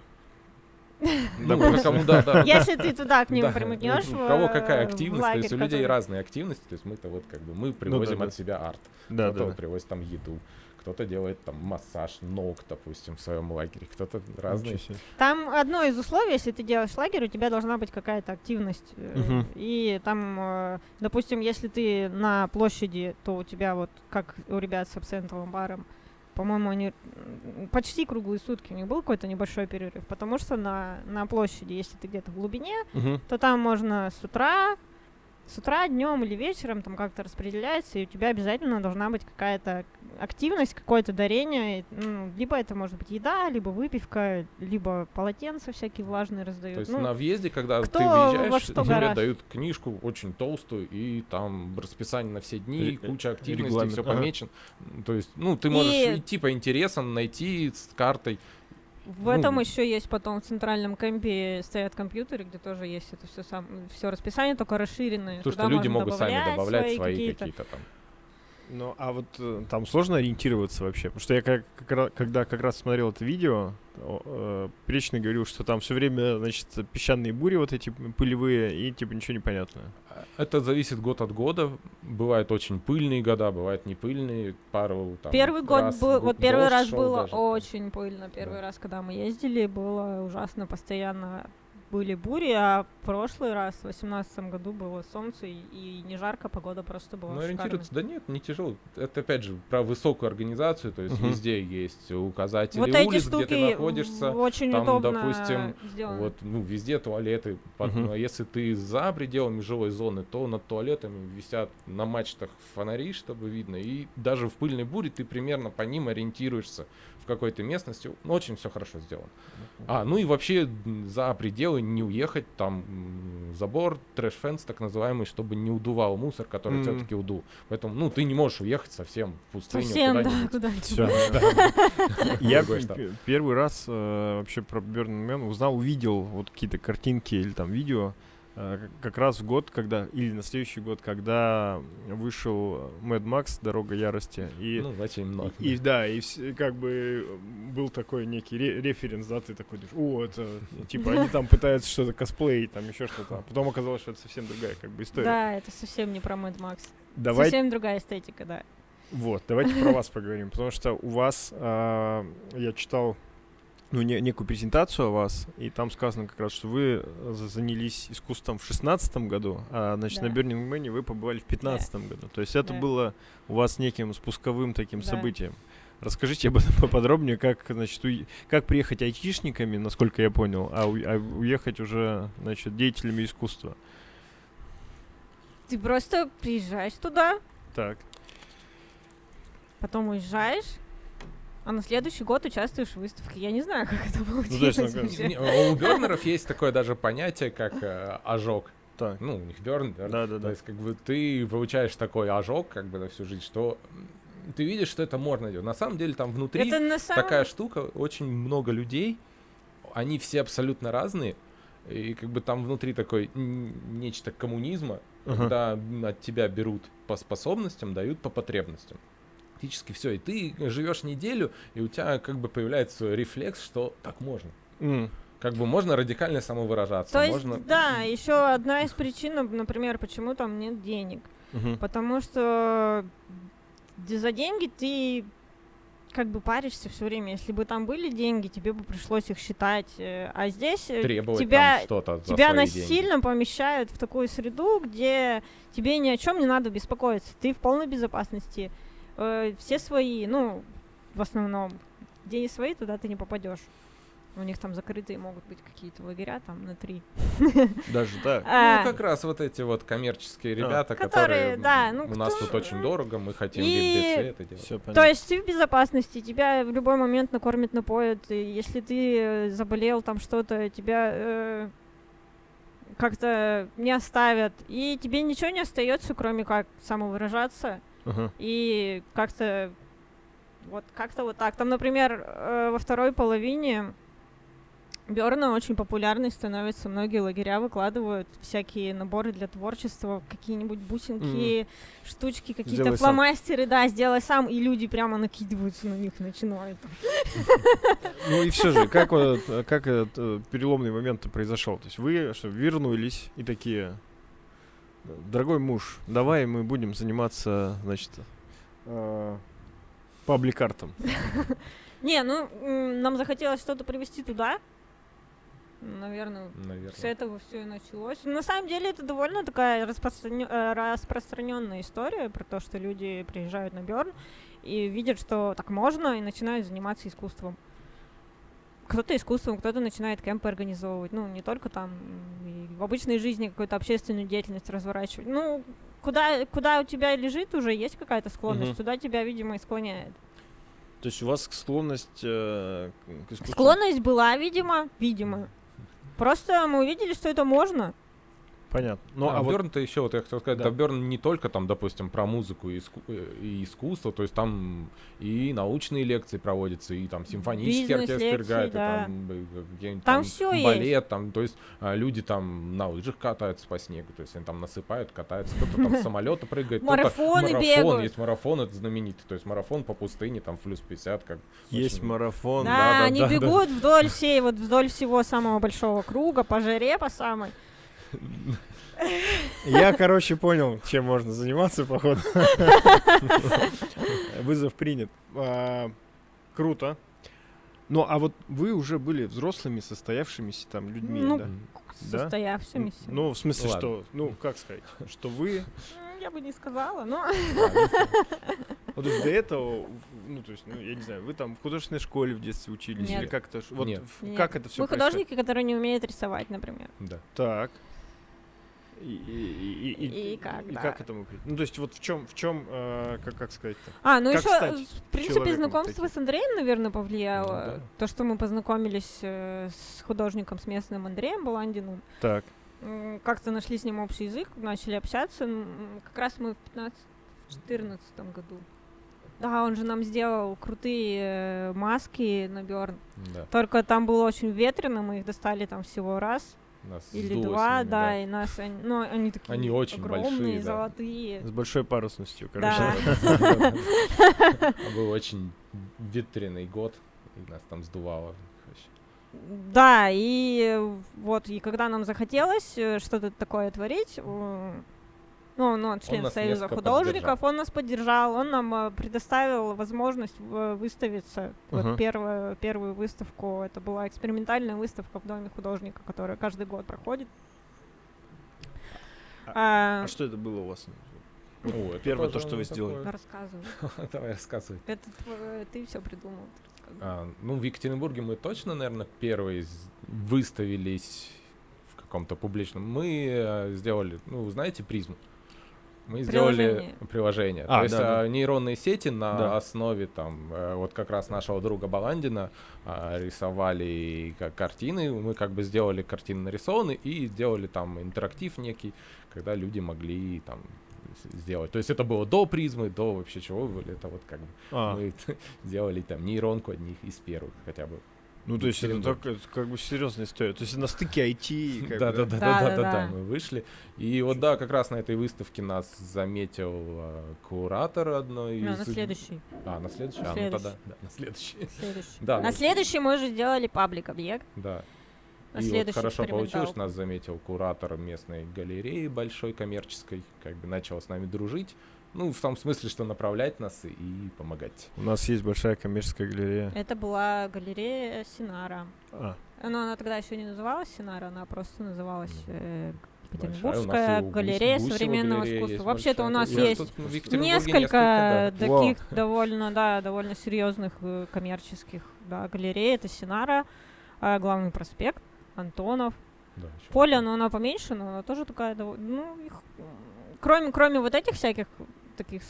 Ну, это кому, да, да. если ты туда к ним Да, примкнешь, У кого в- какая активность, то есть у людей который- разные активности, то есть мы-то вот как бы мы привозим Ну да, от да. себя арт, Да, кто-то да, да. привозит там еду, кто-то делает там массаж ног, допустим, в своем лагере, кто-то разные. Там одно из условий, если ты делаешь лагерь, у тебя должна быть какая-то активность. э, Мгм. И там, э, допустим, если ты на площади, то у тебя вот, как у ребят с абсентовым баром, по-моему, они почти круглые сутки, у них был какой-то небольшой перерыв, потому что на, на площади, если ты где-то в глубине, Мгм. то там можно с утра, с утра, днем или вечером там как-то распределяется, и у тебя обязательно должна быть какая-то активность, какое-то дарение. Ну, либо это может быть еда, либо выпивка, либо полотенца всякие влажные раздают. То есть Ну, на въезде, когда кто ты въезжаешь, тебе гораст. дают книжку очень толстую, и там расписание на все дни, Ре- куча активностей, все ага. помечено. То есть, ну, ты можешь И- идти по интересам, найти с картой. В ну, этом еще есть потом в центральном кемпе стоят компьютеры, где тоже есть это все сам все расписание, только расширенное. Туда что люди можно могут сами добавлять свои какие-то. какие-то там. Ну, а вот э, там сложно ориентироваться вообще? Потому что я как, как когда как раз смотрел это видео, э, Пречный говорил, что там все время, значит, песчаные бури вот эти пылевые, и типа ничего не понятно. Это зависит год от года. Бывают очень пыльные года, бывают не пыльные. Пару там Первый год был, вот первый раз было даже. очень пыльно. Первый Да. раз, когда мы ездили, было ужасно постоянно были бури, а в прошлый раз, в 2018 году, было солнце и, и не жарко, погода просто была Ну, ориентироваться, да нет, не тяжело. Это, опять же, про высокую организацию, то есть Мгм. везде есть указатели Вот эти улиц, где ты находишься. очень Там, удобно допустим, сделаны. Вот, ну, везде туалеты. Под- Мгм. ну, а если ты за пределами жилой зоны, то над туалетами висят на мачтах фонари, чтобы видно. И даже в пыльной буре ты примерно по ним ориентируешься какой-то местности. Ну, очень все хорошо сделано. А, ну и вообще за пределы не уехать, там забор, trash fence так называемый, чтобы не удувал мусор, который М. все-таки удул. Поэтому, ну, ты не можешь уехать совсем в пустыню Совсем, да, куда-нибудь. Я первый раз э, вообще про Burning Man узнал, увидел вот какие-то картинки или там видео как- как раз в год, когда, или на следующий год, когда вышел Mad Max «Дорога ярости». И, Ну, очень много. и, да, и как бы был такой некий ре- референс, да, ты такой думаешь, о, это, типа, они там пытаются что-то косплеить, там еще что-то. А потом оказалось, что это совсем другая как бы история. Да, это совсем не про Mad Max. Давай, Совсем другая эстетика, да. Вот, давайте про вас поговорим, потому что у вас, а, я читал ну, не- некую презентацию о вас, и там сказано как раз, что вы э, за- занялись искусством в шестнадцатом году, а, значит, на Да. Burning Man вы побывали в пятнадцатом году. То есть это Да. было у вас неким спусковым таким Да. событием. Расскажите об этом поподробнее, как, значит, уе- как приехать айтишниками, насколько я понял, а, у- а уехать уже, значит, деятелями искусства. Ты просто приезжаешь туда, Так. потом уезжаешь, а на следующий год участвуешь в выставке. Я не знаю, как это то есть, получилось. ну, вообще. Не, У бернеров есть такое даже понятие, как э, ожог. Так. Ну, у них берн, берн. Да, да, То да. есть, как бы ты получаешь такой ожог, как бы на всю жизнь, что ты видишь, что это можно делать. На самом деле, там внутри Это на самом такая штука, очень много людей, они все абсолютно разные, и как бы там внутри такой нечто коммунизма, Ага. когда от тебя берут по способностям, дают по потребностям. Практически все. И ты живешь неделю, и у тебя как бы появляется рефлекс, что так можно. М, Как бы можно радикально самовыражаться. То есть, можно... да, еще одна из причин, нап- например, почему там нет денег. мгм. Потому что д- за деньги ты как бы паришься все время. Если бы там были деньги, тебе бы пришлось их считать. э, А здесь э, требовать тебя, что-то за тебя свои деньги. насильно помещают в такую среду, где тебе ни о чем не надо беспокоиться. Ты в полной безопасности. Э, все свои, ну, в основном, где не свои, туда ты не попадешь. У них там закрытые могут быть какие-то лагеря там на три. Даже так. А, Ну, как раз вот эти вот коммерческие ребята, Которые, которые, да, ну, у нас кто- тут очень дорого, мы хотим И- света делать. Понятно. То есть ты в безопасности, тебя в любой момент накормят, напоят. И если ты э, заболел, там что-то, тебя э, как-то не оставят. И тебе ничего не остается, кроме как самовыражаться Ага. и как-то вот как-то вот так. Там, например, э, во второй половине Берна очень популярной становится. Многие лагеря выкладывают всякие наборы для творчества, какие-нибудь бусинки, штучки, какие-то Сделай сам. фломастеры, да, сделай сам, и люди прямо накидываются на них, начинают. Ну и все же, как как этот э, переломный момент произошел? То есть вы что, вернулись и такие, дорогой муж, давай мы будем заниматься, значит, э, паблик-артом. Не, ну, нам захотелось что-то привезти туда. Наверное, Наверное. С этого все и началось. На самом деле это довольно такая распространё- э, распространенная история про то, что люди приезжают на Берн и видят, что так можно, и начинают заниматься искусством. Кто-то искусством, кто-то начинает кемпы организовывать. Ну, не только там, и в обычной жизни какую-то общественную деятельность разворачивать. Ну, куда, куда у тебя лежит, уже есть какая-то склонность, Мгм. туда тебя, видимо, и склоняет. То есть у вас склонность э, к искусству? Склонность была, видимо, видимо. Просто мы увидели, что это можно. Понятно. Ну, а а вот Burn-то еще, вот я хотел сказать, Да. да. Не только там, допустим, про музыку и, иску- и искусство, то есть там и научные лекции проводятся, и там симфонический оркестр играет, да. и там, где-нибудь Там там есть. балет, там, то есть а, люди там на лыжах катаются по снегу, то есть они там насыпают, катаются, кто-то там с самолета прыгает, Марафоны марафон, бегают. есть марафон, это знаменитый, то есть марафон по пустыне, там в плюс 50, как есть марафон. Да, они бегут вдоль всей, вот вдоль всего самого большого круга, по жаре, по самой. Я, короче, понял, чем можно заниматься, походу. Вызов принят. А, Круто. Ну, а вот вы уже были взрослыми, состоявшившими там людьми, Ну, да? Да? Состоявшимися. Ну, в смысле, Ладно. что, ну, как сказать, что вы, Я бы не сказала, но... вот то есть до этого, ну, то есть, ну, я не знаю, вы там в художественной школе в детстве учились, Нет. или как это, ж- вот Нет. как это все Мы художники, которые не умеют рисовать, например. Да. Так. И, и, и, и, И как, и да. как этому? Ну, то есть, вот в чем, в чем, как, как сказать-то? А, ну Как еще, стать в принципе, знакомство таким? с Андреем, наверное, повлияло. Ну да. То, что мы познакомились э, с художником, с местным Андреем Баландиным. Так. Как-то нашли с ним общий язык, начали общаться. Как раз мы в 15-14 году. Да, он же нам сделал крутые э, маски на Бёрн. Да. Только там было очень ветрено, мы их достали там всего раз Нас или сдуло с два, ними, да, и нас, они, ну, они такие Они очень огромные, большие, да. золотые. С большой парусностью, короче. Да. Был очень ветреный год, и нас там сдувало. Да, и вот, и когда нам захотелось э, что-то такое творить, ну, ну, он член нас Союза художников, он нас поддержал, он нам э, предоставил возможность э, выставиться. Ага. Вот первую, первую выставку, это была экспериментальная выставка в Доме художника, которая каждый год проходит. А, А что это было у вас? О, это первое то, что вы сделали. рассказывай. Давай рассказывай. Это ты все придумал. А, ну, в Екатеринбурге мы точно, наверное, первые выставились в каком-то публичном. Мы э, сделали, ну, знаете, призму. Мы сделали Приложение. приложение. А, То есть да, да. а, нейронные сети на Да. основе там э, вот как раз нашего друга Баландина а, рисовали ка- картины. Мы как бы сделали картины нарисованы и сделали там интерактив некий, когда люди могли там сделать. То есть это было до призмы, до вообще чего. Это вот как бы А, мы сделали там нейронку одних из первых хотя бы. Ну то есть это так, это как бы серьезная история. То есть на стыке IT, Да, да, да, Да, да, да, мы вышли. И вот да, как раз на этой выставке нас заметил э, куратор одной Ну, из... на следующий. А, на следующий? А, ну тогда, да, на следующий. следующий. Да, На следующий мы уже сделали паблик объект. Да. На И вот следующий хорошо получилось, нас заметил куратор местной галереи большой коммерческой, как бы начал с нами дружить. Ну, в том смысле, что направлять нас и, помогать. У нас есть большая коммерческая галерея. Это была галерея Синара. А, Но она тогда еще не называлась Синара, она просто называлась э, Большая. У нас Екатеринбургская галерея Гусева современного галерея искусства. Вообще-то у нас Я есть Екатеринбурге несколько да. Вау. таких довольно, да, довольно серьезных э, коммерческих да, галерей. Это Синара, э, главный проспект, Антонов. Да. Поле, но она поменьше, но она тоже такая, ну, их, кроме, кроме вот этих всяких таких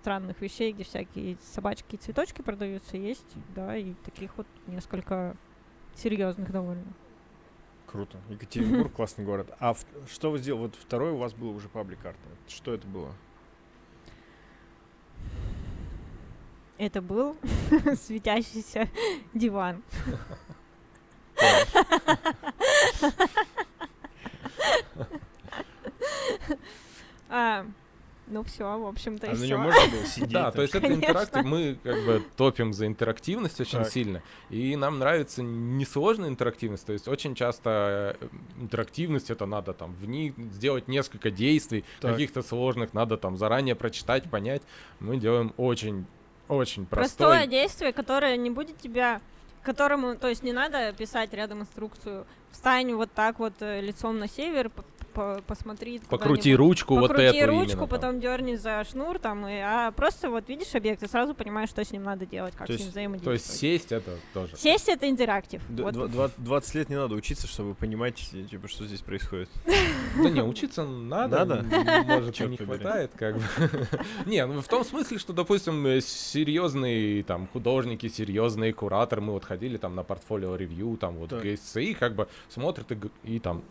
странных вещей, где всякие собачки и цветочки продаются, есть, да, и таких вот несколько серьезных довольно. круто. Екатеринбург классный город. А в- что вы сделали? Вот второй у вас был уже паблик арт. Что это было? Это был светящийся диван. А, ну все, в общем-то, А и на нем всё. можно было сидеть? Да, то есть это интерактив, мы как бы топим за интерактивность очень Так. сильно, и нам нравится несложная интерактивность, то есть очень часто э, интерактивность это надо там в ней сделать несколько действий, Так. каких-то сложных, надо там заранее прочитать, понять. Мы делаем очень, очень простой. Простое действие, которое не будет тебя которому, то есть не надо писать рядом инструкцию. Встань вот так вот э, лицом на север, п- п- посмотри. Покрути ручку, вот покрути эту ручку, именно там. потом дерни за шнур там, и, а просто вот видишь объект и сразу понимаешь, что с ним надо делать, как То с ним есть- То есть взаимодействовать. сесть это тоже. Сесть это интерактив. Д- Вот. два- два- 20 лет не надо учиться, чтобы понимать, типа, что здесь происходит. Да не, учиться надо. Надо? Может, и не хватает, как бы. Не, ну в том смысле, что, допустим, э, серьезные там художники, серьезные кураторы, мы вот ходили там на портфолио ревью, там вот. ГСЦИ, как бы смотрят и, и там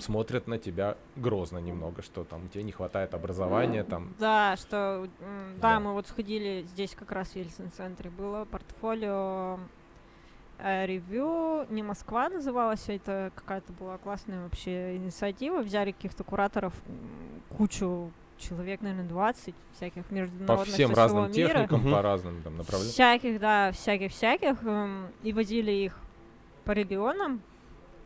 смотрят на тебя грозно немного, что там тебе не хватает образования, там. Да, что, да, Да. мы вот сходили здесь как раз в Ельцин-центре, было портфолио э, ревью, не Москва называлась, а это какая-то была классная вообще инициатива, взяли каких-то кураторов, кучу человек, наверное, 20 всяких По международных всем со разным мира. техникам, Мгм. по разным там направлениям. Всяких, да, всяких-всяких. эм, И возили их по регионам.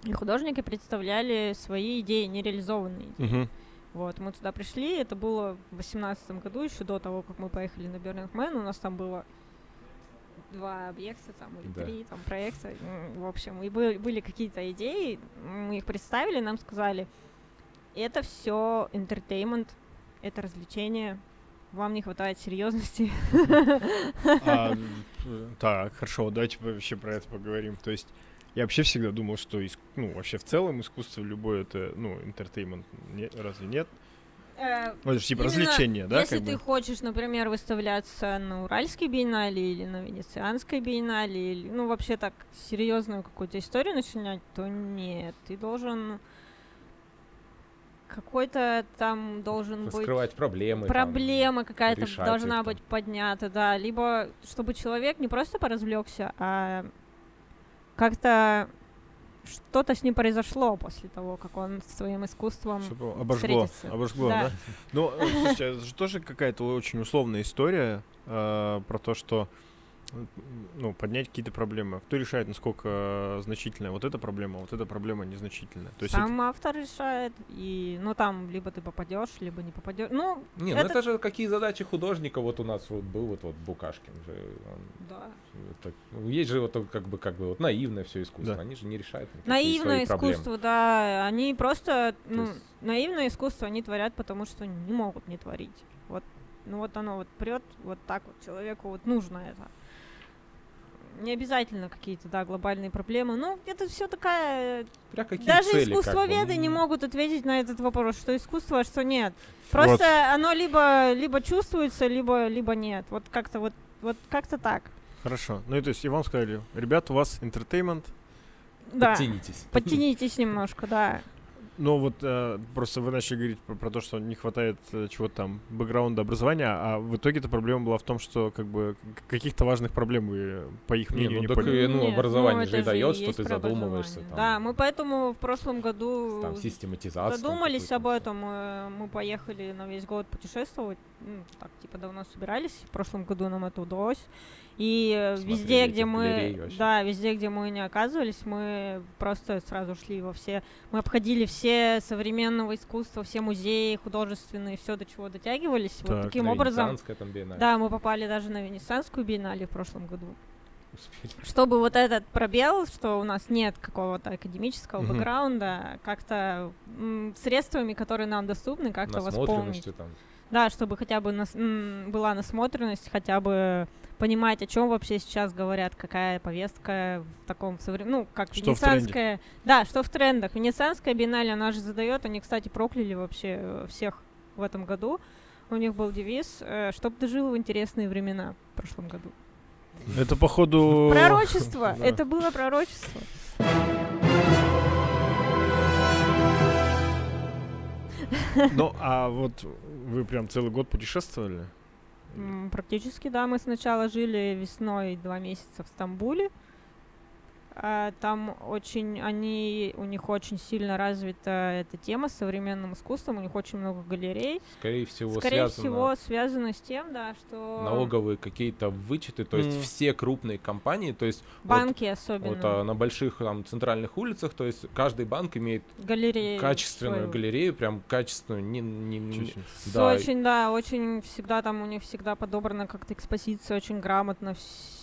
И художники представляли свои идеи, нереализованные идеи. Мгм. Вот, мы туда пришли, это было в восемнадцатом году, еще до того, как мы поехали на Burning Man, у нас там было два объекта там или Да. три там проекта, в общем, и были, были какие-то идеи, мы их представили, нам сказали, это все entertainment, это развлечение, вам не хватает серьезности. А, так, хорошо, давайте вообще про это поговорим. То есть я вообще всегда думал, что иск- ну, вообще в целом искусство любое это, ну, entertainment, не- разве нет? Э, Ну, это же типа Именно развлечение, да, Если как ты бы? хочешь, например, выставляться на Уральской биеннале или на Венецианской биеннале, или, ну, вообще так серьезную какую-то историю начинать, то нет, ты должен какой-то там должен быть Раскрывать проблемы. там, проблема какая-то должна их там. быть поднята, да, либо чтобы человек не просто поразвлекся, а как-то что-то с ним произошло после того, как он своим искусством Чтобы обожгло, встретиться. обожгло, Да. да? Ну, э, слушайте, это же тоже какая-то очень условная история э, про то, что ну, поднять какие-то проблемы. Кто решает, насколько э, значительная вот эта проблема, а вот эта проблема незначительная? То есть это- Сам автор решает, и, ну, там, либо ты попадешь, либо не попадешь. Ну, Не, ну это- это же какие задачи художника. Вот у нас вот был вот, вот Букашкин же. он- да. это- ну, есть же вот как бы как бы вот наивное все искусство. Да. Они же не решают Наивное свои проблемы. искусство, да, они просто, ну, есть- наивное искусство они творят, потому что не могут не творить. Вот, ну вот оно вот прет, вот так вот человеку вот нужно это. Не обязательно какие-то, да, глобальные проблемы. Ну, это все такая... Пря какие Даже цели, как бы, искусствоведы не могут ответить на этот вопрос, что искусство, а что нет. Просто оно либо, либо чувствуется, либо, либо нет. Вот как-то вот, вот как-то так. Хорошо. Ну и то есть и вам сказали, ребята, у вас entertainment, Да. Подтянитесь. Подтянитесь немножко, да. Но вот э, просто вы начали говорить про, про то, что не хватает э, чего-то там, бэкграунда, образования, а в итоге-то проблема была в том, что как бы каких-то важных проблем вы, по их Не, мнению, ну не так поняли. и, ну, Нет, образование это же и дает, что ты задумываешься там. Да, мы поэтому в прошлом году Там систематизация. задумались об этом. э, Мы поехали на весь год путешествовать. Ну, так, типа, давно собирались. В прошлом году нам это удалось. И Смотрели везде, где мы, да, везде, где мы не оказывались, мы просто сразу шли во все, мы обходили все современного искусства, все музеи художественные, все до чего дотягивались. Так, вот таким образом, там биеннале да, мы попали даже на Венецианскую биеннале в прошлом году успели. чтобы вот этот пробел, что у нас нет какого-то академического бэкграунда, как-то средствами, которые нам доступны, как-то восполнить. Там. Да, чтобы хотя бы нас- м, была насмотренность, хотя бы понимать, о чем вообще сейчас говорят, какая повестка в таком современном, ну, как Что в тренде. венецианская, да, что в трендах. Венецианская биеннале, она же задает, они, кстати, прокляли вообще э, всех в этом году. У них был девиз, э, чтоб ты жил в интересные времена в прошлом году. Это походу... Пророчество! Это было пророчество. Ну, а вот вы прям целый год путешествовали? Практически, да. Мы сначала жили весной два месяца в Стамбуле. А, Там очень, они, у них очень сильно развита эта тема с современным искусством, у них очень много галерей. Скорее всего, Скорее связано всего, связано с тем, да, что налоговые какие-то вычеты, то есть Мгм. все крупные компании, то есть вот- банки особенно, вот, а, на больших там центральных улицах, то есть каждый банк имеет галереи. качественную свою. галерею, прям качественную, не, не- не- Да, очень, да, очень всегда там у них всегда подобрана как-то экспозиция, очень грамотно, все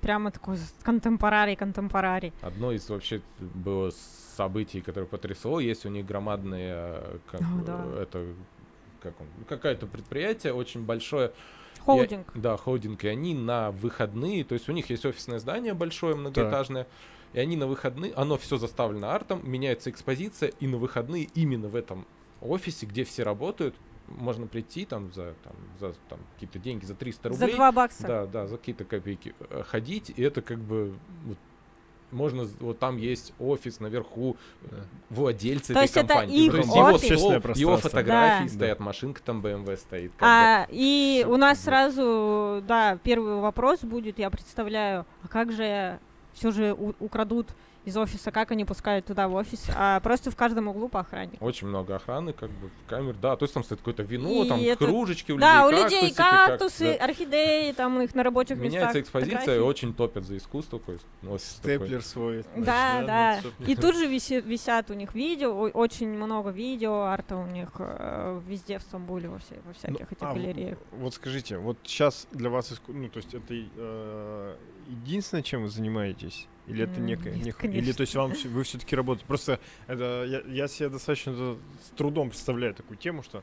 прямо такой контемпорари, контемпорари. Одно из вообще было событий, которое потрясло, есть у них громадные, э, как, О, да. это как он, какое-то предприятие очень большое, Холдинг. И- да, холдинг, и они на выходные, то есть у них есть офисное здание большое, многоэтажное, и они на выходные, оно все заставлено артом, меняется экспозиция, и на выходные именно в этом офисе, где все работают, можно прийти там за, там, за там, какие-то деньги, за 300 За рублей. два бакса. Да, да, за какие-то копейки э, ходить, и это как бы вот можно, вот там есть офис наверху, Да. владельца То этой есть это компании. их То есть офис? его стол, его фотографии Да. стоят, машинка там BMW стоит. бы. А, и у нас бы. сразу, да, первый вопрос будет, я представляю, а как же все же у- украдут из офиса, как они пускают туда в офис, а просто в каждом углу по охране. Очень много охраны, как бы, камер, да, то есть там стоит какое-то вино, И там это- кружечки у да, у людей, людей как- кактусы, да. орхидеи, там их на рабочих Меняется местах. экспозиция, фотографии. очень топят за искусство, то есть такой. Степлер свой. Да, значит, да. ну, И тут же виси- висят у них видео, очень много видео, арта у них э, везде в Стамбуле, во, все- во всяких этих а, галереях. Вот скажите, вот сейчас для вас, иску- ну, то есть это э, единственное, чем вы занимаетесь? Или это некое... нет, нек- конечно. Или то есть вам вы все-таки работаете? Просто это, я, я себе достаточно с трудом представляю такую тему, что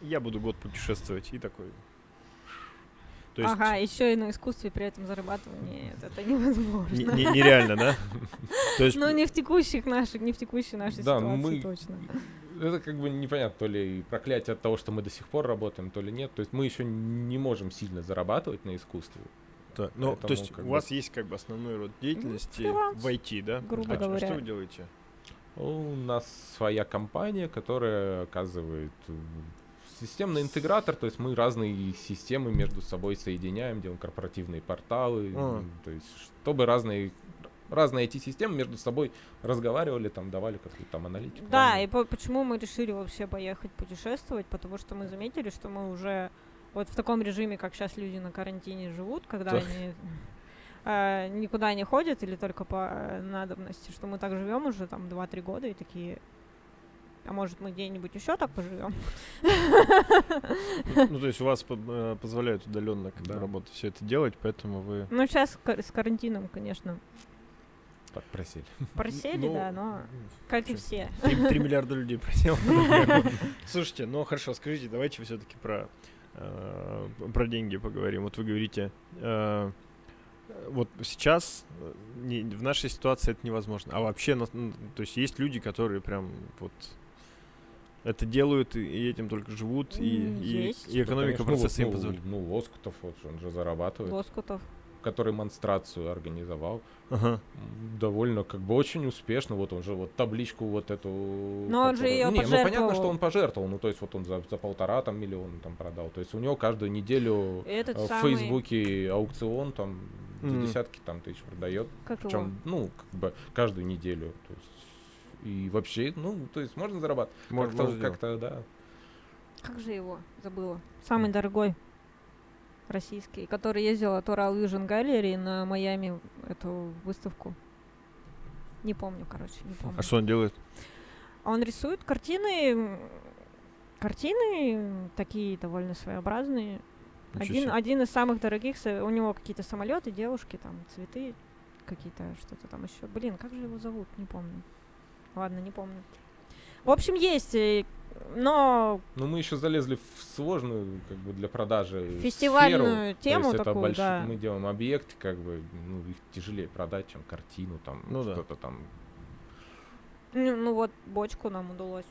я буду год путешествовать и такой... То есть Ага, еще и на искусстве при этом зарабатывать. Нет, это невозможно. не- не- нереально, да? То есть Ну, не в текущих наших, не в текущей нашей Да, ситуации мы- точно. Это как бы непонятно, то ли проклятие от того, что мы до сих пор работаем, то ли нет. То есть мы еще не можем сильно зарабатывать на искусстве. Да, ну, то Поэтому есть как у бы- вас есть как бы основной род деятельности фриланс, в IT, да? грубо А говоря. Что вы делаете? У нас своя компания, которая оказывает э, системный интегратор, то есть мы разные системы между собой соединяем, делаем корпоративные порталы, А. то есть чтобы разные разные IT-системы между собой разговаривали, там давали какую-то там аналитику. Да, и по- почему мы решили вообще поехать путешествовать, потому что мы заметили, что мы уже вот в таком режиме, как сейчас люди на карантине живут, когда Да. они э, никуда не ходят или только по э, надобности, что мы так живем уже там 2-3 года и такие, а может мы где-нибудь еще так поживем? Ну, то есть у вас э, позволяют удаленно как Да. работать, все это делать, поэтому вы... Ну, сейчас с карантином, конечно, Так просили. просели, Ну, да, но как и все. 3, миллиарда людей просел. Слушайте, ну хорошо, скажите, давайте все-таки про, э, про деньги поговорим. Вот вы говорите, э, вот сейчас э, не- в нашей ситуации это невозможно. А вообще, ну, то есть есть люди, которые прям вот это делают и, этим только живут, и, М, и- есть. и экономика ну, процесса им вот, ну, позволяет. Ну, Лоскутов, вот, он же зарабатывает, Лоскутов. Который монстрацию организовал. Ага. Довольно как бы очень успешно. Вот он же вот табличку вот эту. Но он же её Не, ну понятно, пожертвовал. что он пожертвовал. Ну то есть вот он за, за полтора там миллиона там продал. То есть у него каждую неделю Этот э, в самый, Фейсбуке аукцион там Мгм. десятки там тысяч продает. как его? Причем, ну, как бы каждую неделю. То есть и вообще, ну, то есть можно зарабатывать. Мож- Как-то, можно делать. как-то, да. Как же его? Забыла. Самый дорогой российский, который ездил от Oral Vision Gallery на Майами эту выставку. Не помню, короче, не помню. А что он делает? Он рисует картины, картины такие довольно своеобразные. Ничего Один, себе. один из самых дорогих, у него какие-то самолеты, девушки, там, цветы, какие-то, что-то там еще. Блин, как же его зовут? Не помню. Ладно, не помню. В общем, есть, э, но Ну, мы еще залезли в сложную, как бы, для продажи фестивальную сферу. тему То есть это такую, больш- да. Мы делаем объекты, как бы, ну, их тяжелее продать, чем картину, там, Ну да. что-то там. Ну, ну вот бочку нам удалось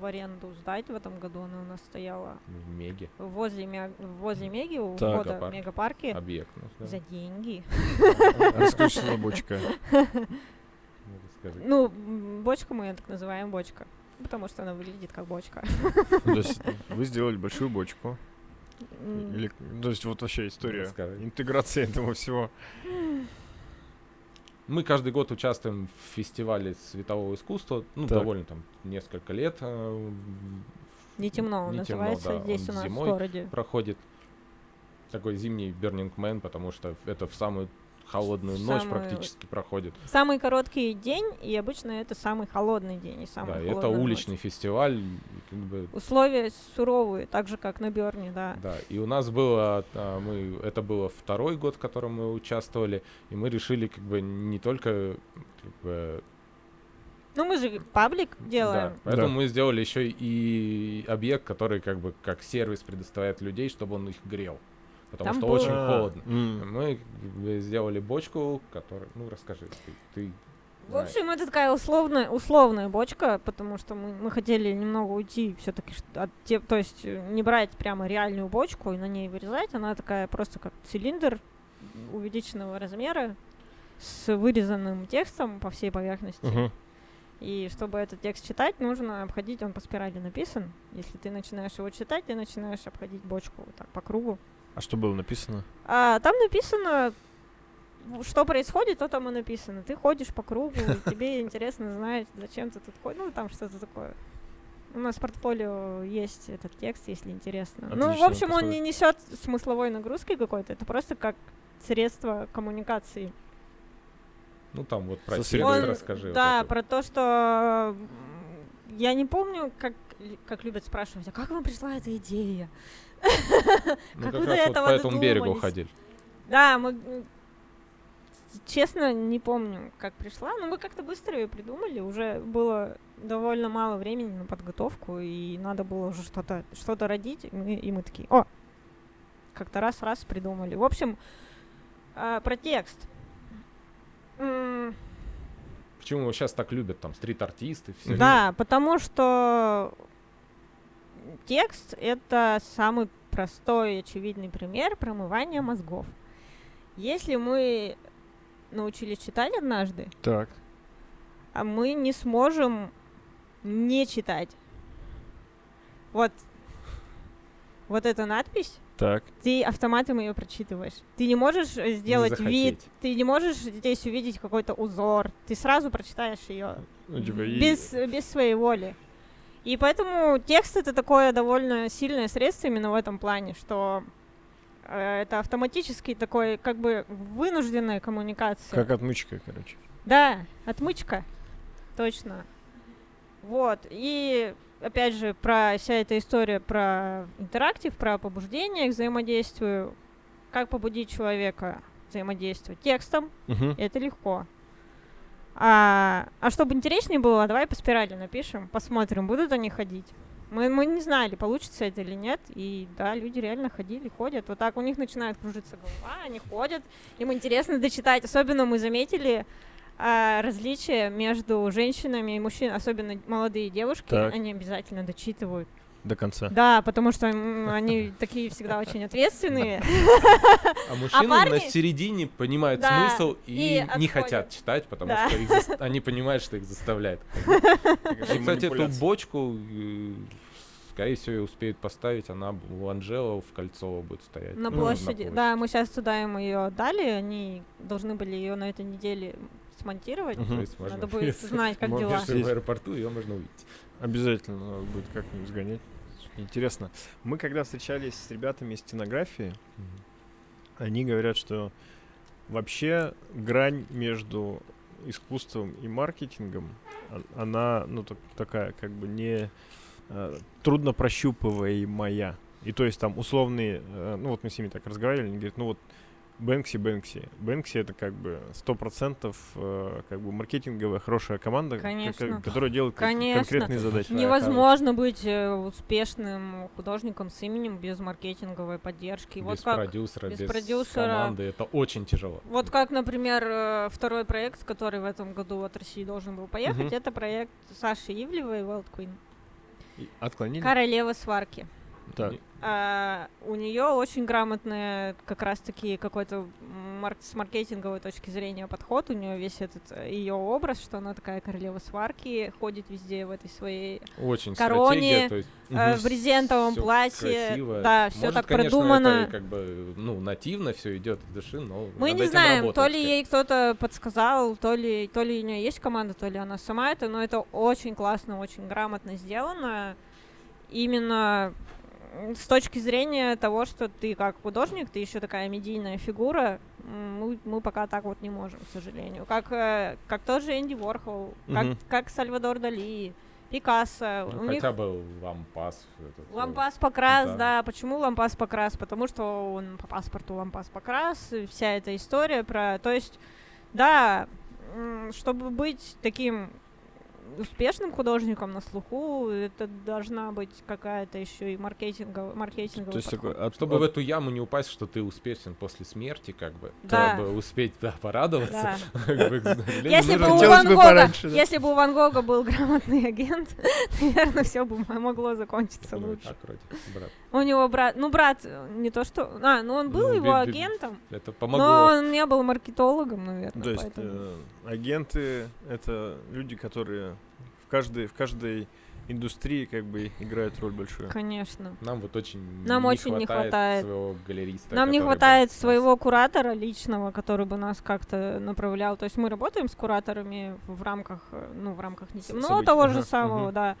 в аренду сдать в этом году. Она у нас стояла в меге возле, возле Меги, у Так. входа в Мегапарк. мегапарке. объект. Ну, да. За деньги. За бочка. Ну. Ну, бочку мы так называем бочка. Потому что она выглядит как бочка. То есть вы сделали большую бочку. Или, то есть вот вообще история интеграции этого всего. Мы каждый год участвуем в фестивале светового искусства. Ну, Так. довольно там несколько лет. э, Не темно, он Не темно, называется да, здесь он у нас в городе. проходит такой зимний Burning Man, потому что это в самую холодную ночь практически проходит. Самый короткий день, и обычно это самый холодный день и самая да, это уличный ночь. фестиваль, как бы Условия суровые, так же, как на Берне, да. Да, и у нас было, а, мы, это было второй год, в котором мы участвовали, и мы решили как бы не только как бы, Ну, мы же паблик делаем. да, поэтому Да. мы сделали еще и объект, который как бы как сервис предоставляет людей, чтобы он их грел, потому Там что был- очень холодно. м. Мы сделали бочку, которая, ну расскажи, ты, ты В общем, это такая условная, условная бочка, потому что мы, мы хотели немного уйти все-таки от те, то есть э, не брать прямо реальную бочку и на ней вырезать. Она такая просто как цилиндр увеличенного размера. с вырезанным текстом по всей поверхности. Мгм. И чтобы этот текст читать, нужно обходить, он по спирали написан. Если ты начинаешь его читать, ты начинаешь обходить бочку вот так по кругу. А что было написано? А там написано, в- что происходит, то там и написано. Ты ходишь по кругу, и тебе интересно знать, зачем ты тут ходишь. Ну, там что-то такое. У нас в портфолио есть этот текст, если интересно. ну, в Отлично, общем, он не несет смысловой нагрузки какой-то. Это просто как средство коммуникации. Ну там вот про Он- расскажи. вот Да, это. про то, что я не помню, как, как любят спрашивать, а как вам пришла эта идея? Ну, как как вы до раз вот этого по этому берегу ходили. Да, мы честно не помню, как пришла, но мы как-то быстро ее придумали. Уже было довольно мало времени на подготовку, и надо было уже что-то что родить. И мы, и мы такие, о, как-то раз-раз придумали. В общем, а, про текст. М, Почему его сейчас так любят, там, стрит-артисты, все. Да, потому что текст — это самый простой и очевидный пример промывания мозгов. Если мы научились читать однажды, Так. а мы не сможем не читать. Вот, вот эта надпись, Так. ты автоматом ее прочитываешь. Ты не можешь сделать вид, захотеть. ты не можешь здесь увидеть какой-то узор. Ты сразу прочитаешь ее Ну, типа, и- без, без своей воли. И поэтому текст это такое довольно сильное средство именно в этом плане, что э, это автоматически такой как бы вынужденная коммуникация. Как отмычка, короче. Да, отмычка. Точно. Вот. И опять же, про вся эта история про интерактив, про побуждение к взаимодействию. Как побудить человека взаимодействовать текстом, Мгм. это легко. А, а чтобы интереснее было, давай по спирали напишем, посмотрим, будут они ходить. Мы, мы не знали, получится это или нет. И да, люди реально ходили, ходят. Вот так у них начинает кружиться голова, они ходят. Им интересно дочитать. Особенно мы заметили а, различия между женщинами и мужчинами, особенно молодые девушки, Так. они обязательно дочитывают. До конца. Да, потому что они такие всегда очень ответственные. А мужчины парни- на середине понимают смысл и, не хотят читать, потому что они понимают, что их заставляют. Кстати, эту бочку, э, скорее всего, успеют поставить. Она у Анжела в Кольцово будет стоять. На Ну, площади. Да, мы сейчас туда им ее дали, они должны были ее на этой неделе смонтировать. То есть можно, Надо будет знать, как можно дела. если в аэропорту, ее можно увидеть. Обязательно надо будет как-нибудь сгонять. Интересно. Мы когда встречались с ребятами из стенографии, они говорят, что вообще грань между искусством и маркетингом, она, ну, так- такая, как бы не э, трудно прощупываемая. И то есть там условные, э, ну вот мы с ними так разговаривали, они говорят, ну вот Бэнкси, Бэнкси. Бэнкси это как бы сто процентов э, как бы маркетинговая хорошая команда, Конечно. которая делает кон- Конечно. конкретные задачи. Да, Невозможно быть э, успешным художником с именем без маркетинговой поддержки. без вот как продюсера, без без, продюсера. команды. Это очень тяжело. Вот как, например, э, второй проект, который в этом году от России должен был поехать, Мгм. это проект Саши Ивлевой Wild Queen. И Отклонили? Королева сварки. Так. А, у нее очень грамотный как раз-таки какой-то мар- с маркетинговой точки зрения подход. У нее весь этот ее образ, что она такая королева сварки, ходит везде в этой своей Очень Короне, то есть э, Мгм. в брезентовом платье. красиво. Да, все так конечно. Это как бы, ну, нативно все идет от души, но Мы не знаем, работать то ли ей кто-то подсказал, то ли, то ли у нее есть команда, то ли она сама это, но это очень классно, очень грамотно сделано. Именно с точки зрения того, что ты как художник, ты еще такая медийная фигура, мы, мы пока так вот не можем, к сожалению. Как, э, как тоже Энди Ворхол, как, Мгм. как Сальвадор Дали, Пикассо. Ну, у них хотя бы лампас. этот, э, Лампас Покрас, Да. да. Почему Лампас Покрас? Потому что он по паспорту Лампас Покрас, и вся эта история про... То есть, да, чтобы быть таким успешным художником на слуху, это должна быть какая-то еще и маркетинговая, маркетинговая. То есть такой, от- Чтобы от- в эту яму не упасть, что ты успешен после смерти, как бы, Да. чтобы успеть, да, порадоваться. Если бы, у Ван бы Гога, да. если бы у Ван Гога был грамотный агент, наверное, все бы могло закончиться Ну, лучше. У него брат, ну брат, не то что, а, ну он был Ну, его агентом, Это но помогло. он не был маркетологом, наверное, То есть поэтому. э, агенты это люди, которые в каждой в каждой индустрии как бы играют роль большую. Конечно. Нам вот очень Нам не очень не хватает. своего галериста. Нам не бы хватает нас- своего куратора личного, который бы нас как-то направлял. То есть мы работаем с кураторами в рамках, э, ну, в рамках не С- темно событий. того же самого, да.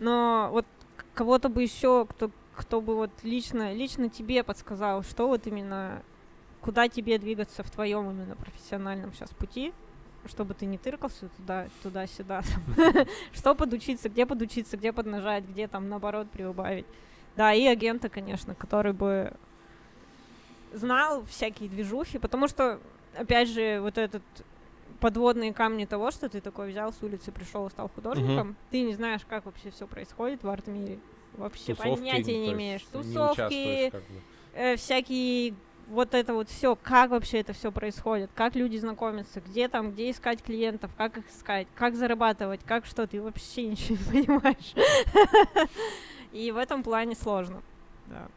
Но вот кого-то бы еще, кто, кто бы вот лично, лично тебе подсказал, что вот именно, куда тебе двигаться в твоем именно профессиональном сейчас пути, чтобы ты не тыркался туда, туда-сюда, что подучиться, где подучиться, где поднажать, где там наоборот приубавить. Да, и агента, конечно, который бы знал всякие движухи, потому что, опять же, вот этот подводные камни того, что ты такой взял с улицы, пришел и стал художником, ты не знаешь, как вообще все происходит в арт-мире. Вообще Тусовки, понятия не имеешь. Тусовки, участвуешь, как бы. э, всякие вот это вот все, как вообще это все происходит, как люди знакомятся, где там, где искать клиентов, как их искать, как зарабатывать, как что, ты вообще ничего не понимаешь. И в этом плане сложно. Да.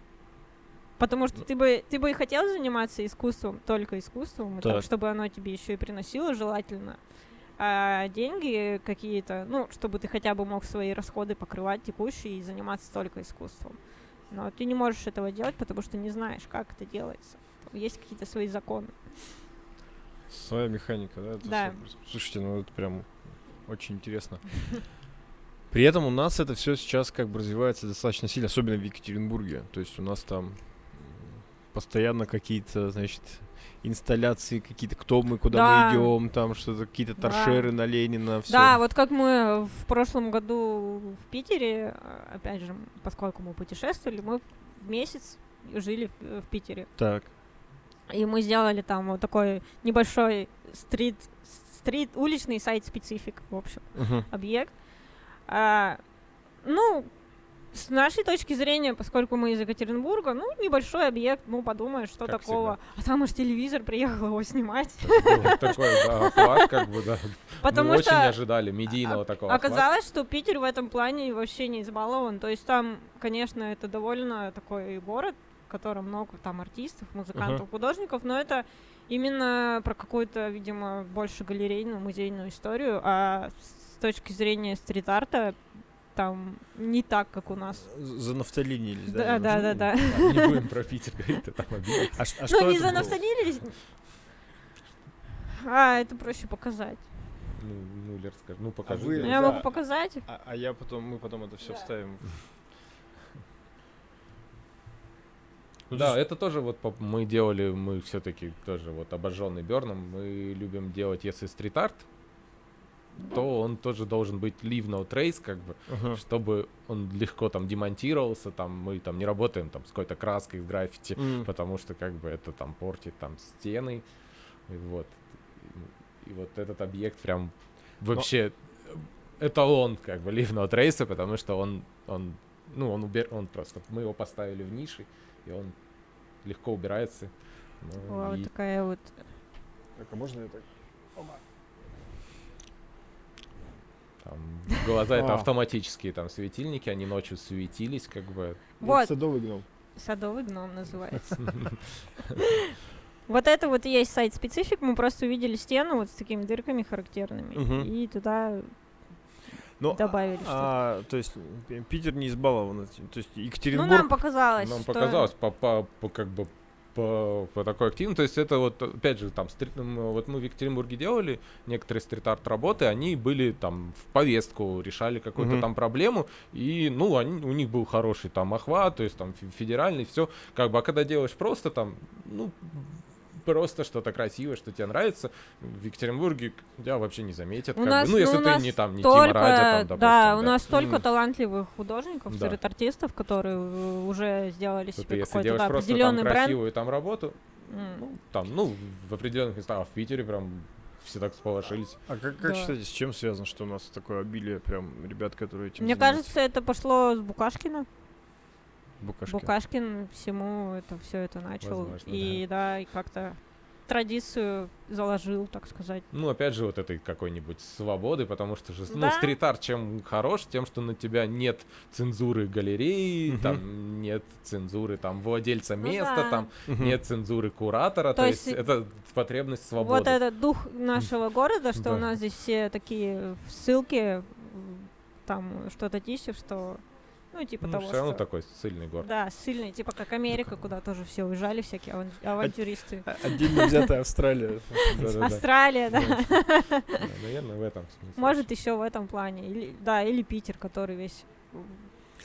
Потому что ты бы, ты бы и хотел заниматься искусством, только искусством, так, Так. чтобы оно тебе еще и приносило желательно. А деньги какие-то, ну, чтобы ты хотя бы мог свои расходы покрывать текущие и заниматься только искусством. Но ты не можешь этого делать, потому что не знаешь, как это делается. Есть какие-то свои законы. Своя механика, да? это Да. супер. Слушайте, ну это прям очень интересно. При этом у нас это все сейчас как бы развивается достаточно сильно, особенно в Екатеринбурге. То есть у нас там постоянно какие-то, значит, инсталляции, какие-то, кто мы, куда Да. мы идем, там что-то, какие-то Да. торшеры на Ленина, все. Да, вот как мы в прошлом году в Питере, э, опять же, поскольку мы путешествовали, мы в месяц жили в, э, в Питере. Так. И мы сделали там вот такой небольшой стрит, стрит уличный сайт-специфик, в общем. Мгм. объект. А, ну, с нашей точки зрения, поскольку мы из Екатеринбурга, ну, небольшой объект, ну, подумаешь, что Как такого. А там аж телевизор приехал его снимать. Такой, охват, как бы, да. Потому Мы очень что ожидали медийного такого оказалось, что Питер в этом плане вообще не избалован. То есть там, конечно, это довольно такой город, в котором много там артистов, музыкантов, художников, но это именно про какую-то, видимо, больше галерейную, музейную историю, а с точки зрения стрит-арта там не так, как у нас. Занафталинились, Да, да? да, да, да. Не будем про Питер говорить, это там обидно. А, а Ну, не занафталились. А, это проще показать. Ну, ну, Лер, скажи, ну покажи. вы- да. Я да. могу показать. А, а я потом, мы потом это все Да. вставим. Ну, Да, это тоже вот мы делали, мы все-таки тоже вот обожженный Берном, мы любим делать, если стрит-арт, то он тоже должен быть leave no trace, как бы, Ага. чтобы он легко там демонтировался, там мы там не работаем там с какой-то краской, с граффити, М. потому что как бы это там портит там стены, и вот. И вот этот объект прям вообще эталон как бы leave no trace, потому что он, он, ну, он убер, он просто, мы его поставили в ниши, и он легко убирается. Ну, Вау, и такая вот. Так, а можно я так? Там глаза это А. автоматические там светильники, они ночью светились, как бы. Вот, Садовый гном. садовый гном называется. Вот это вот и есть сайт-специфик. Мы просто увидели стену вот с такими дырками характерными. И туда Ну, добавили что-то. а, то есть П- Питер не избалован этим. То есть Ну, Екатеринбург... нам показалось, Нам что... показалось по, по, по как бы по, по такой активности. То есть это вот, опять же, там, стрит- вот мы в Екатеринбурге делали некоторые стрит-арт работы, они были там в повестку, решали какую-то Мгм. там проблему, и, ну, они, у них был хороший там охват, то есть там фе- федеральный, все. Как бы, а когда делаешь просто там, ну, просто что-то красивое, что тебе нравится, в Екатеринбурге тебя вообще не заметят. У бы. нас- ну, если ну, ты не там, не Тима Только, Радя, там, допустим, да, у нас столько Мгм. талантливых художников, Да. стрит-артистов, которые уже сделали Что себе если какой-то делаешь да, просто там определенный бренд. красивую там работу, М. ну, там, ну, в определенных местах, а в Питере прям все так сполошились. А как, как Да. считаете, с чем связано, что у нас такое обилие прям ребят, которые этим Мне занимаются? кажется, это пошло с Букашкина. Букашки. Букашкин всему это все это начал. Возможно, и да, и как-то традицию заложил, так сказать. Ну, опять же, вот этой какой-нибудь свободы, потому что же, ну, Да. стрит-арт чем хорош, тем, что на тебя нет цензуры галереи, Мгм. там нет цензуры там владельца Ну места, да. там Мгм. нет цензуры куратора, то, То есть есть это потребность свободы. Вот этот дух нашего города, что у Да. нас здесь все такие ссылки, там что-то тише, что, ну, типа ну, того, все равно что... такой сильный город. Да, сильный, типа как Америка, куда тоже все уезжали, всякие аван- авантюристы. А- Отдельно взятая Австралия. Австралия, да. Наверное, в этом смысле. Может, еще в этом плане. Или, да, или Питер, который весь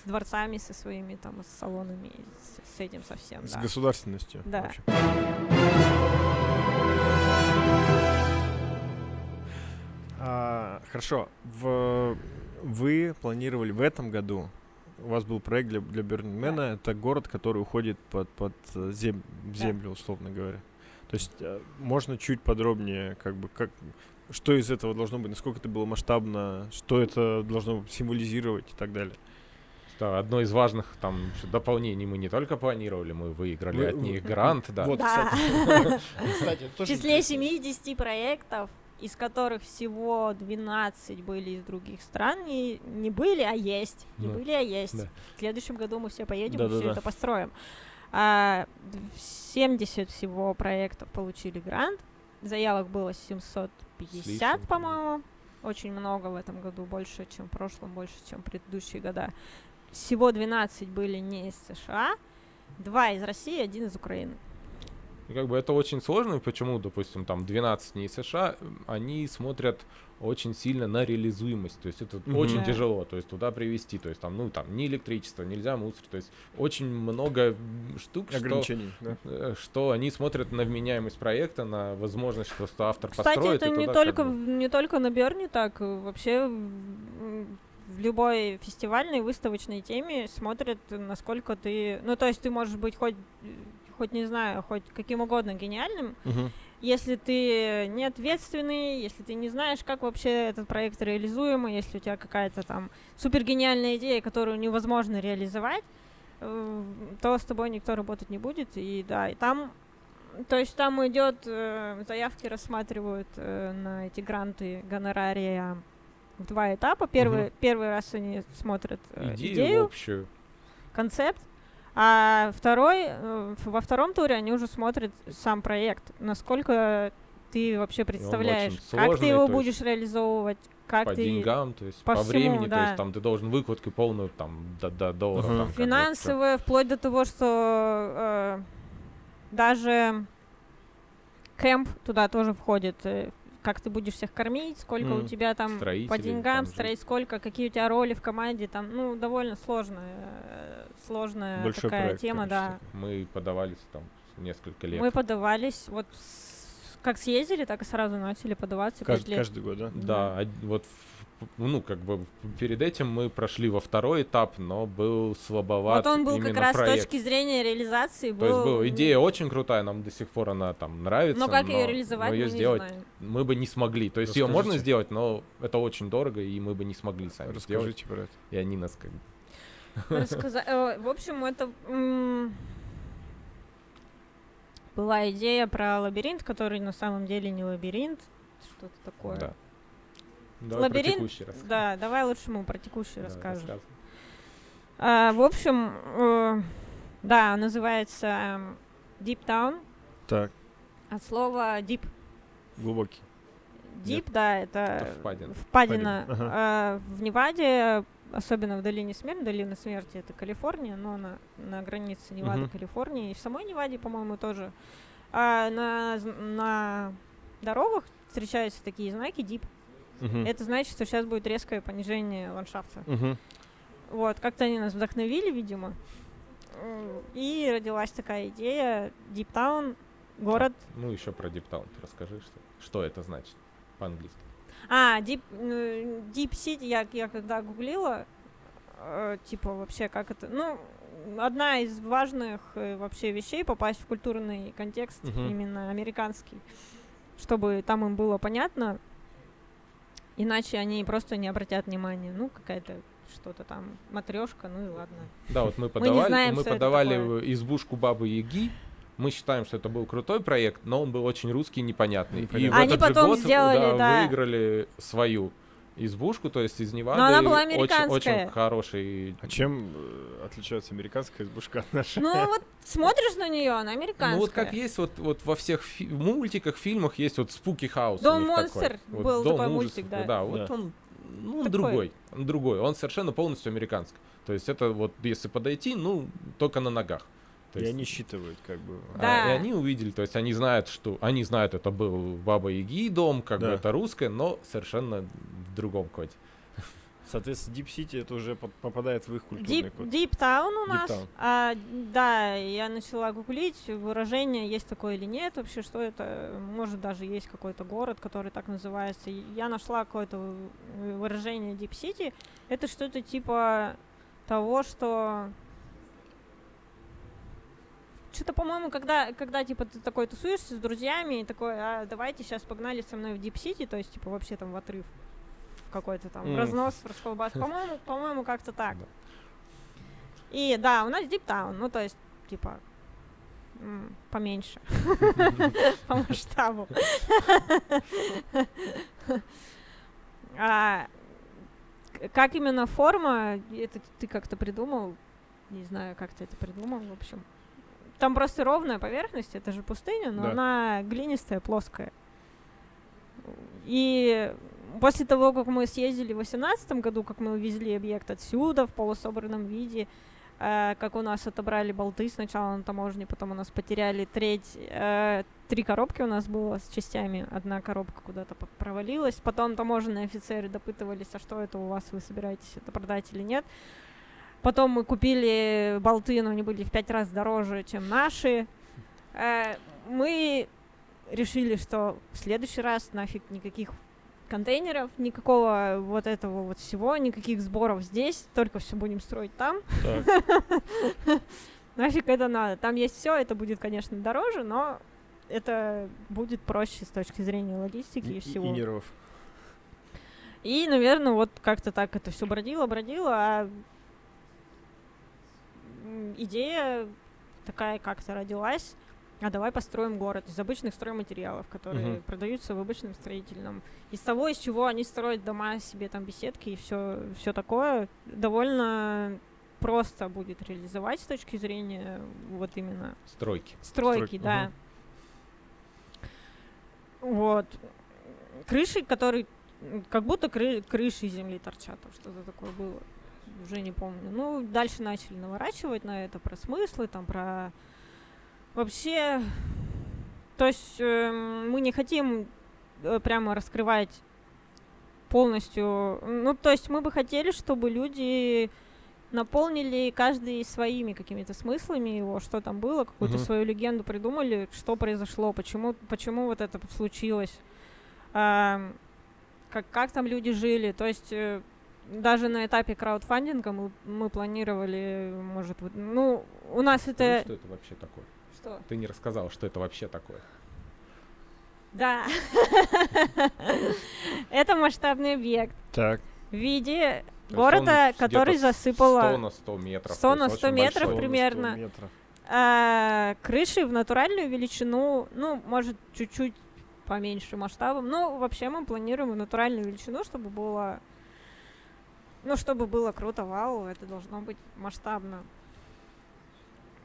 с дворцами, со своими там с салонами, с, с этим совсем, С да. государственностью. Да. вообще. А, хорошо. В, вы планировали в этом году, у вас был проект для, для Бернмена, это город, который уходит под, под э, зем- Да. землю, условно говоря. То есть э, можно чуть подробнее, как бы, как, что из этого должно быть, насколько это было масштабно, что это должно символизировать и так далее. Да, одно из важных там дополнений мы не только планировали, мы выиграли Вы- от вы- них грант, да. Вот, Да. кстати. Кстати, В числе интересно. 70 проектов, из которых всего 12 были из других стран, не, не были, а есть. Не Да. были, а есть. Да. В следующем году мы все поедем и все Да-да-да. это построим. А, д- 70 всего проектов получили грант. Заявок было 750, С лишним, по-моему. Очень много в этом году, больше, чем в прошлом, больше, чем в предыдущие года. Всего 12 были не из США, два из России, один из Украины. И как бы это очень сложно, почему, допустим, там 12 не из США, они смотрят очень сильно на реализуемость, то есть это Мгм. очень тяжело, то есть туда привести, то есть там, ну, там, ни электричество, нельзя мусор, то есть очень много штук, что, ограничений. да. э, что они смотрят на вменяемость проекта, на возможность, что что автор Кстати, построит. это и не туда как только, бы- не только на Берне так. э, Вообще в, в любой фестивальной выставочной теме смотрят, насколько ты... Ну, то есть ты можешь быть хоть, э, хоть не знаю, хоть каким угодно гениальным, Мгм. если ты не ответственный, если ты не знаешь, как вообще этот проект реализуемый, если у тебя какая-то там супер гениальная идея, которую невозможно реализовать, э, то с тобой никто работать не будет. И да, и там, то есть там идет, э, заявки рассматривают э, на эти гранты гонорария в два этапа. Первый, Мгм. первый раз они смотрят э, идею, идею, общую. концепт, а второй, э, во втором туре они уже смотрят сам проект, насколько ты вообще представляешь, как ты сложный, его то будешь реализовывать, как по ты деньгам, то есть по по, всему, времени, то да. есть там ты должен выкладку полную там до, до доллара. Мгм. там, финансовые, вплоть до того, что э, даже кемп туда тоже входит. Как ты будешь всех кормить, сколько у Мгм. тебя там по деньгам там строить, сколько, какие у тебя роли в команде, там, ну, довольно сложная, сложная Большой такая проект, тема, конечно. да. Мы подавались там несколько лет. Мы подавались, вот с- как съездили, так и сразу начали подаваться. пять Каждый, год, да? Да, од- вот ну как бы перед этим мы прошли во второй этап, но был слабоват. Вот он был как раз с проект. точки зрения реализации. То есть был, была идея очень крутая, нам до сих пор она там нравится. Но как ее реализовать, но её мы не сделать знаем. мы бы не смогли. То есть ее можно Расскажите. сделать, но это очень дорого, и мы бы не смогли сами сделать. Расскажите про это. И они нас как бы Рассказа- э, В общем, это была идея про лабиринт, который на самом деле не лабиринт, что-то такое. Да. Давай про Лабиринт. Да, давай лучше мы про текущий Да, расскажем. рассказывай. А, в общем, э, да, называется эм, Deep Town Так, от слова deep. глубокий. Deep, да, это Это впадина. впадина. Впадина, А, в Неваде, особенно в долине смерти, долина смерти это Калифорния, но на, на границе Невады, Мгм. Калифорнии, и в самой Неваде, по-моему, тоже. А на, на дорогах встречаются такие знаки deep. Мгм. Это значит, что сейчас будет резкое понижение ландшафта. Мгм. Вот, как-то они нас вдохновили, видимо. И родилась такая идея Deep Town, город. Ну, еще про Диптаун расскажи, что, что это значит по-английски. А, Deep, э, Deep City, я, я когда гуглила, э, типа вообще как это, ну, одна из важных э, вообще вещей попасть в культурный контекст, Мгм. именно американский. чтобы там им было понятно, иначе они просто не обратят внимания. Ну, какая-то что-то там, матрешка, ну и ладно. Да, вот мы подавали, знаем, мы что это подавали избушку Бабы Яги. Мы считаем, что это был крутой проект, но он был очень русский и непонятный. И в Они этот же потом год, сделали, да. выиграли свою избушку, то есть из Невады. она была очень, американская. очень хороший. А чем э, отличается американская избушка от нашей? Ну, вот смотришь на нее, она американская. Ну вот как есть вот, вот во всех фи- мультиках, фильмах есть вот Спуки Хаус. Дом них такой. монстр Вот был Дом такой ужасов, мультик, да. Да, вот Да. он, ну, он Такой. другой, он другой, он совершенно полностью американский. То есть это вот если подойти, ну только на ногах. То И есть- они считывают, как бы. А, Да. и они увидели, то есть они знают, что они знают, это был Баба Яги дом, как бы Да. это русское, но совершенно в другом коде. Соответственно, Deep City это уже под- попадает в их культурный Deep, код. Deep Town у нас. Town. А, да, я начала гуглить выражение, есть такое или нет, вообще, что это. Может, даже есть какой-то город, который так называется. Я нашла какое-то вы- выражение Deep City. Это что-то типа того, что что-то, по-моему, когда, когда, типа, ты такой тусуешься с друзьями и такой, а давайте сейчас погнали со мной в City, то есть, типа, вообще там в отрыв в какой-то там М. разнос, расколбас. По-моему, по-моему, как-то так. Да. И да, у нас Deep Town, ну то есть, типа, поменьше. По масштабу. А, Как именно форма, это ты как-то придумал? Не знаю, как ты это придумал, в общем. Там просто ровная поверхность, это же пустыня, но Да. она глинистая, плоская. И после того, как мы съездили в 2018 году, как мы увезли объект отсюда в полусобранном виде, э, как у нас отобрали болты сначала на таможне, потом у нас потеряли треть, э, три коробки у нас было с частями, одна коробка куда-то провалилась, потом таможенные офицеры допытывались, а что это у вас, вы собираетесь это продать или нет. Потом мы купили болты, но они были в пять раз дороже, чем наши. Э, мы решили, что в следующий раз нафиг никаких контейнеров, никакого вот этого вот всего, никаких сборов здесь, только все будем строить там. Нафиг это надо. Там есть все, это будет, конечно, дороже, но это будет проще с точки зрения логистики и, И- всего. И нервов. И, наверное, вот как-то так это все бродило, бродило, а идея такая как-то родилась. А давай построим город из обычных стройматериалов, которые Мгм. продаются в обычном строительном. Из того, из чего они строят дома себе, там беседки и все, все такое, довольно просто будет реализовать с точки зрения вот именно Стройки. стройки, Стройки, да. Вот. Крыши, которые как будто кры- крыши земли торчат, там что-то такое было. Уже не помню. Ну, дальше начали наворачивать на это про смыслы, там про вообще. То есть эм, мы не хотим э, прямо раскрывать полностью. Ну, то есть мы бы хотели, чтобы люди наполнили каждый своими какими-то смыслами его, что там было, какую-то Мгм. свою легенду придумали, что произошло, почему, почему вот это случилось, ам, как, как там люди жили. То есть э, даже на этапе краудфандинга мы, мы планировали, может, вот, ну, у нас это... Что это вообще такое? Что? Ты не рассказал, что это вообще такое. Да. Это масштабный объект Так. в виде То есть города, который засыпало 100 на 100 метров. 100 то есть на очень 100 метров большой. Примерно. 100 метров. А, крыши в натуральную величину, ну, может, чуть-чуть поменьше масштабом. Ну, вообще мы планируем в натуральную величину, чтобы было... Ну, чтобы было круто, вау, это должно быть масштабно.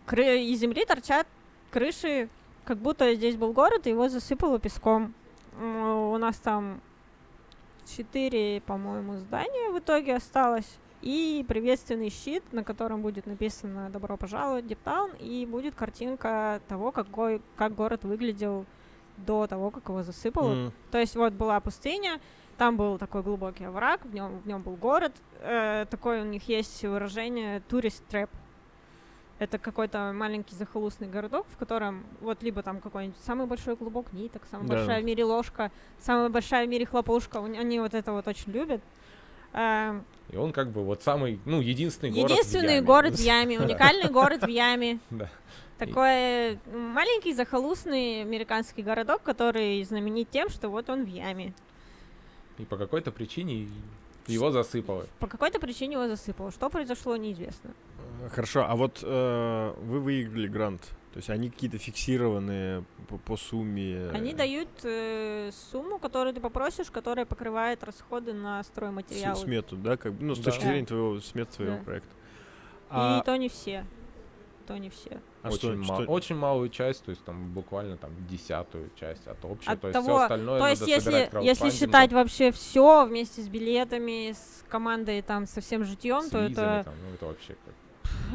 Кры- из земли торчат крыши, как будто здесь был город, и его засыпало песком. У нас там четыре, по-моему, здания в итоге осталось. И приветственный щит, на котором будет написано «Добро пожаловать, Диптаун», и будет картинка того, какой, как город выглядел до того, как его засыпало. М. То есть вот была пустыня, там был такой глубокий овраг, в нем, в нем был город. Э, такое у них есть выражение «турист трэп». Это какой-то маленький захолустный городок, в котором вот либо там какой-нибудь самый большой клубок ниток, самая Да. большая в мире ложка, самая большая в мире хлопушка. Они вот это вот очень любят. Эм, И он как бы вот самый, ну, единственный город в Единственный Яме. город в Яме, уникальный город в Яме. Да. Такой маленький захолустный американский городок, который знаменит тем, что вот он в яме. И по какой-то причине его засыпало. По какой-то причине его засыпало. Что произошло, неизвестно. Э, Хорошо, а вот э, вы выиграли грант. То есть они какие-то фиксированные по, по сумме. Они дают э, сумму, которую ты попросишь, которая покрывает расходы на с- стройматериалы. смету, да, как бы, ну, с Да. точки зрения твоего смет своего Да. проекта. И А, то не все. То не все. а очень, что, ма- что- очень малую часть, то есть там буквально там десятую часть от общей. От то есть того- все остальное То надо есть, если, собирать если считать вообще все вместе с билетами, с командой там со всем житьем, то визами это, там, ну, это вообще как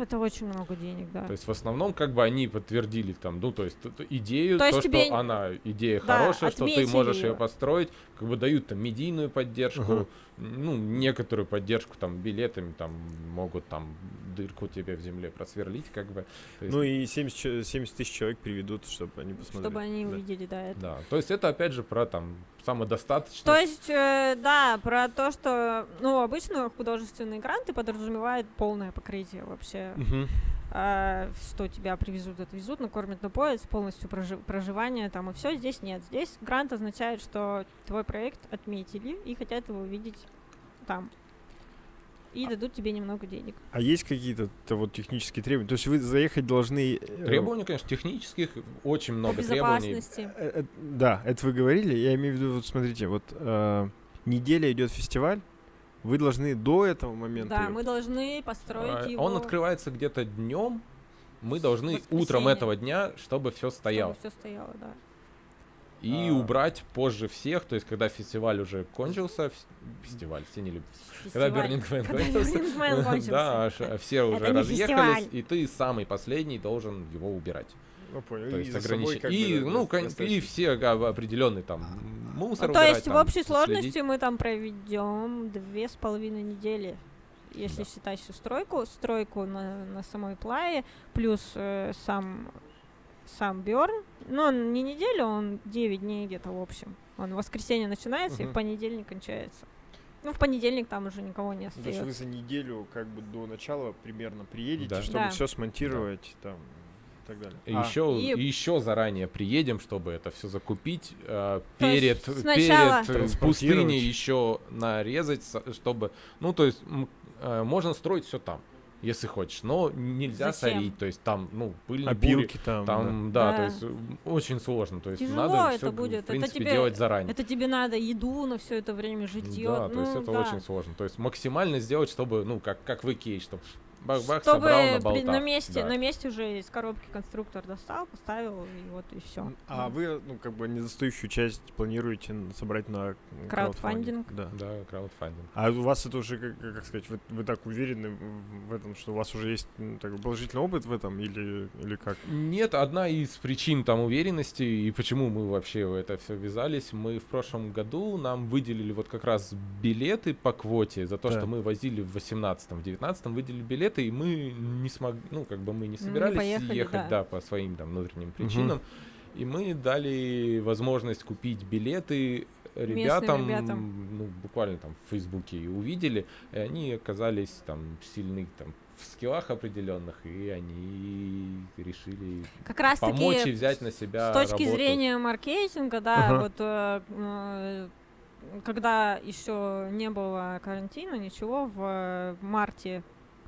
это очень много денег, да. То есть в основном как бы они подтвердили там, ну то есть идею, То то, есть что тебе- она идея Да, хорошая, что ты можешь ее её. построить, как бы дают там медийную поддержку, Ага. Ну некоторую поддержку там билетами там могут там дырку тебе в земле просверлить как бы. То есть, Ну и 70, че- 70 тысяч человек приведут, чтобы они посмотрели. чтобы они Да. увидели, да, это. да, то есть это опять же про там самодостаточность. То есть, э, да, про то, что, ну, обычно художественные гранты подразумевают полное покрытие вообще. Мгм. А, что тебя привезут, отвезут, накормят, напоят, полностью прожи- проживание там и все. Здесь нет. Здесь грант означает, что твой проект отметили и хотят его видеть там. И дадут тебе немного денег. А есть какие-то то вот технические требования? То есть вы заехать должны... э, Требований, конечно, технических очень По много требований. безопасности. э, э, Да, это вы говорили. Я имею в виду, вот смотрите, вот э, неделя идет фестиваль, вы должны до этого момента... Да, мы должны построить А, его. Он открывается где-то днем. Мы должны утром этого дня, чтобы все стояло. все стояло, да. И А. убрать позже всех, то есть когда фестиваль уже кончился, фес- фестиваль, все не любят. Когда Фестиваль. Burning Man Когда кончился, Burning Man кончился. да, ш- все уже разъехались, и ты самый последний должен его убирать. Ну, понял. То И есть ограничить. как бы, И, да, ну, да, кон- и все а, определенный там мусор Ну, то убирать, есть в там, общей следить. сложности мы там проведем две с половиной недели, если Да. считать всю стройку, стройку на, на самой плае, плюс э, сам сам Бёрн. Ну, он не неделю, он 9 дней где-то в общем. Он в воскресенье начинается и Мгм. в понедельник кончается. Ну, в понедельник там уже никого не Ну, То есть вы остается. за неделю как бы до начала примерно приедете, Да. чтобы Да. все смонтировать там и так далее. И А, еще, И- еще заранее приедем, чтобы это все закупить э, перед, перед э, пустыней еще нарезать, чтобы, ну то есть э, можно строить все там, если хочешь, но нельзя Зачем? сорить, то есть там, ну пыльные бури, опилки там. да. там, да, Да. то есть м, очень сложно, то есть Тяжело надо это всё, будет, в это принципе тебе- делать заранее. Это тебе надо еду на все это время, житье. да, то есть ну, это да. очень сложно. То есть максимально сделать, чтобы, ну, как, как в Икее, чтобы бах-бах Чтобы собрал на на месте, да. на месте уже из коробки конструктор достал, поставил, и вот и все. А вы, ну, как бы недостающую часть планируете собрать на м, Краудфандинг. Да. Да, краудфандинг. А у вас это уже, как, как сказать, вы, вы так уверены в, этом, что у вас уже есть ну, такой положительный опыт в этом, или, или как? Нет, одна из причин там уверенности и почему мы вообще в это все ввязались, мы в прошлом году нам выделили вот как раз билеты по квоте за то, Да. что мы возили в 18-м, в 19-м выделили билеты, и мы не смогли, ну как бы мы не собирались поехали, ехать, да. да. по своим там внутренним причинам, и мы дали возможность купить билеты ребятам, ребятам. ну буквально там в Фейсбуке и увидели, и они оказались там сильны там в скиллах определенных, и они решили Как раз помочь и таки взять на себя с точки работу. зрения маркетинга, да, Ага. вот э, э, когда еще не было карантина, ничего, в марте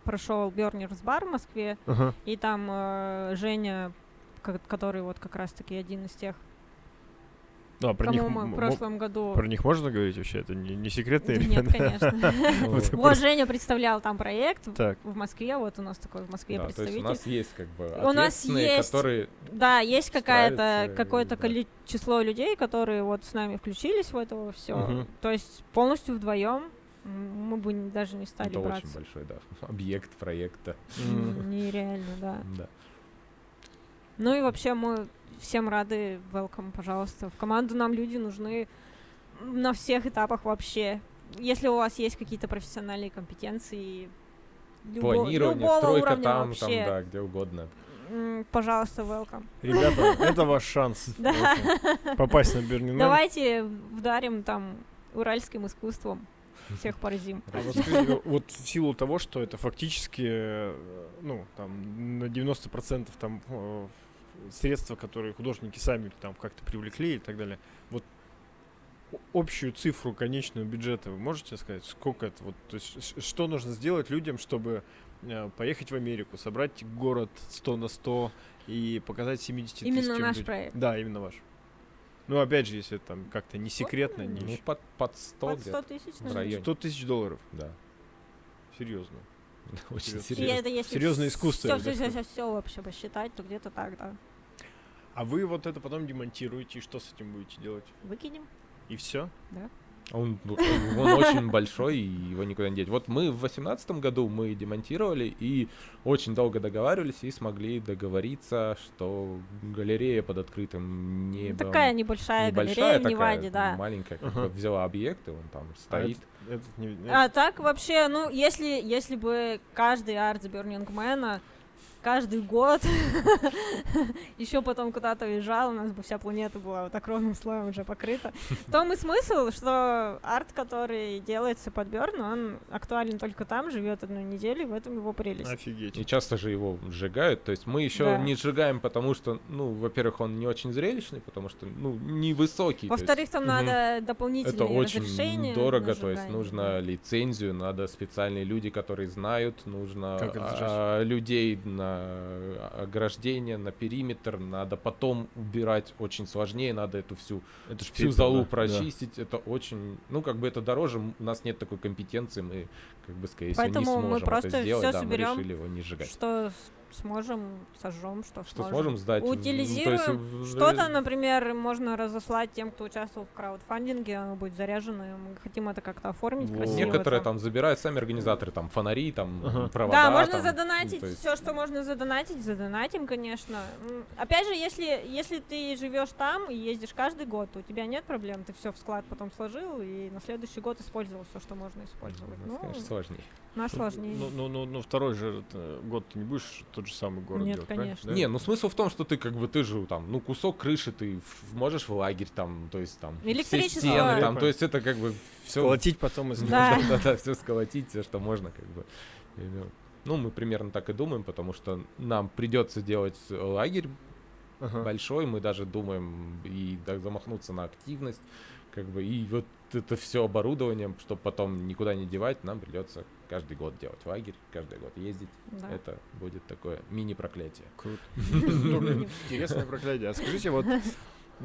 прошел Бернерс бар в Москве, Ага. и там э, Женя, ко- который вот как раз таки один из тех, а про них, кому мы м- в прошлом году... про них можно говорить вообще? Это не, не секретные Да Нет, ребята? конечно. Ну, Вот. Женя представлял там проект в Москве, вот у нас такой в Москве представитель. у нас есть как бы У нас есть Да, есть какая-то какое-то число людей, которые вот с нами включились в это все. То есть полностью вдвоем мы бы даже не стали это очень браться. большой, да, объект проекта. Нереально, да. Да. Ну и вообще мы всем рады, welcome, пожалуйста. В команду нам люди нужны на всех этапах вообще. Если у вас есть какие-то профессиональные компетенции, любо- Планирование, любого стройка уровня там, там, вообще, да, где угодно. пожалуйста, welcome. Ребята, это ваш шанс попасть на Man. Давайте вдарим там уральским искусством. Всех поразим. А вот, скажите, вот в силу того, что это фактически, э, ну, там, на 90% там э, средства, которые художники сами там как-то привлекли и так далее, вот общую цифру конечного бюджета вы можете сказать, сколько это, вот, то есть что нужно сделать людям, чтобы э, поехать в Америку, собрать город 100 на 100 и показать 70 Именно тысячам наш людям? проект. Да, именно ваш. Ну, опять же, если это там как-то не секретно, не Ну, под, под 100 Под 100 где-то. тысяч, наверное. районе. 100 тысяч долларов, Да. серьезно. Очень Серьезно. Серьезное искусство, Все, все, все, все вообще посчитать, то где-то так, да. А вы вот это потом демонтируете, и что с этим будете делать? Выкинем. И все? Он, он очень большой, и его никуда не деть. Вот мы в восемнадцатом году мы демонтировали и очень долго договаривались и смогли договориться, что галерея под открытым небом. Такая небольшая, галерея в такая, Неваде, да. маленькая, как бы взяла объект, и он там стоит. А это, этот не- А так вообще, ну, если, если бы каждый арт Burning Man каждый год еще потом куда-то уезжал, у нас бы вся планета была вот так ровным слоем уже покрыта. В том и смысл, что арт, который делается под Берн, он актуален только там, живет одну неделю, и в этом его прелесть. Офигеть. И часто же его сжигают. То есть мы еще Да. не сжигаем, потому что, ну, во-первых, он не очень зрелищный, потому что, ну, невысокий. Во-вторых, там Мгм. надо это дополнительные очень разрешения. дорого, то есть нужно лицензию, надо специальные люди, которые знают, нужно Как это а, людей на ограждение, на периметр, надо потом убирать очень сложнее, надо эту всю Это всю пепел, залу да, да. прочистить, это очень, ну как бы это дороже, у нас нет такой компетенции, мы как бы скорее всего не Поэтому мы сможем просто это сделать, всё да, соберём, мы решили его не сжигать. Что сможем, сожжем, что, Что сможем сдать? в- ну, есть Утилизируем в- Что-то, например, можно разослать тем, кто участвовал в краудфандинге, оно будет заряжено, и мы хотим это как-то оформить Во. красиво. Некоторые там забирают сами организаторы, там фонари, там Ага. провода. Да, можно там, задонатить ну, есть- все, что можно задонатить, задонатим, конечно. Опять же, если, если ты живешь там и ездишь каждый год, то у тебя нет проблем, ты все в склад потом сложил и на следующий год использовал все, что можно использовать. У нас, Ну, конечно, сложнее. нас сложнее. Ну, ну, ну, ну, второй же э, год ты не будешь тот же самый город Нет, делать, правильно? конечно. Да? Не, ну смысл в том, что ты как бы ты же там, ну кусок крыши ты в- можешь в лагерь там, то есть там все Электричество. стены, там, то есть это как бы все. Сколотить потом из Да. да, да, все сколотить, все, что можно, как бы. Ну, мы примерно так и думаем, потому что нам придется делать э, лагерь Ага. большой, мы даже думаем и да, замахнуться на активность, как бы, и вот это все оборудование, чтобы потом никуда не девать, нам придется каждый год делать лагерь, каждый год ездить. Да. Это будет такое мини-проклятие. Круто. Интересное проклятие. А скажите, вот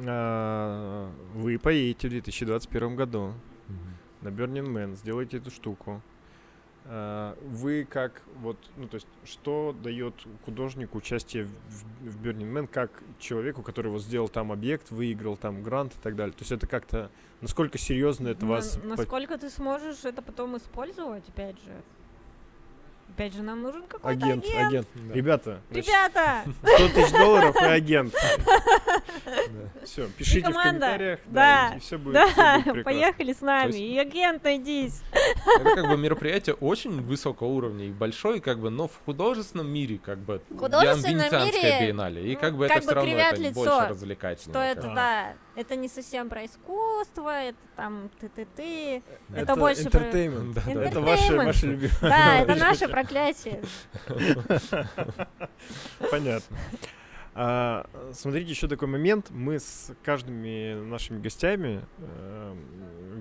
а, вы поедете в 2021 году на Burning Man, сделаете эту штуку. А, Вы как вот, ну то есть, что дает художнику участие в, в Burning Man, как человеку, который вот сделал там объект, выиграл там грант и так далее. То есть это как-то, насколько серьезно это На- вас... по- Насколько ты сможешь это потом использовать, опять же. Опять же, нам нужен какой-то Агент, агент. агент. Ребята, значит, Ребята, 100 тысяч долларов и агент. Да. Все, пишите в комментариях, Да. да, и все будет, да, прекрасно. поехали с нами. Есть- И агент найдись. Это как бы мероприятие очень высокого уровня и большое, как бы, но в художественном мире, как бы, В художественном мире, биеннале. И ну, как бы как это бы все равно это лицо, больше развлекательно. Что это, да, это не совсем про искусство, это там ты-ты-ты. Это, Это больше про- entertainment. Да, да, Это ваше, Entertainment. ваше любимое. Да, это наше проклятие. Понятно. А, смотрите, еще такой момент. Мы с каждыми нашими гостями э,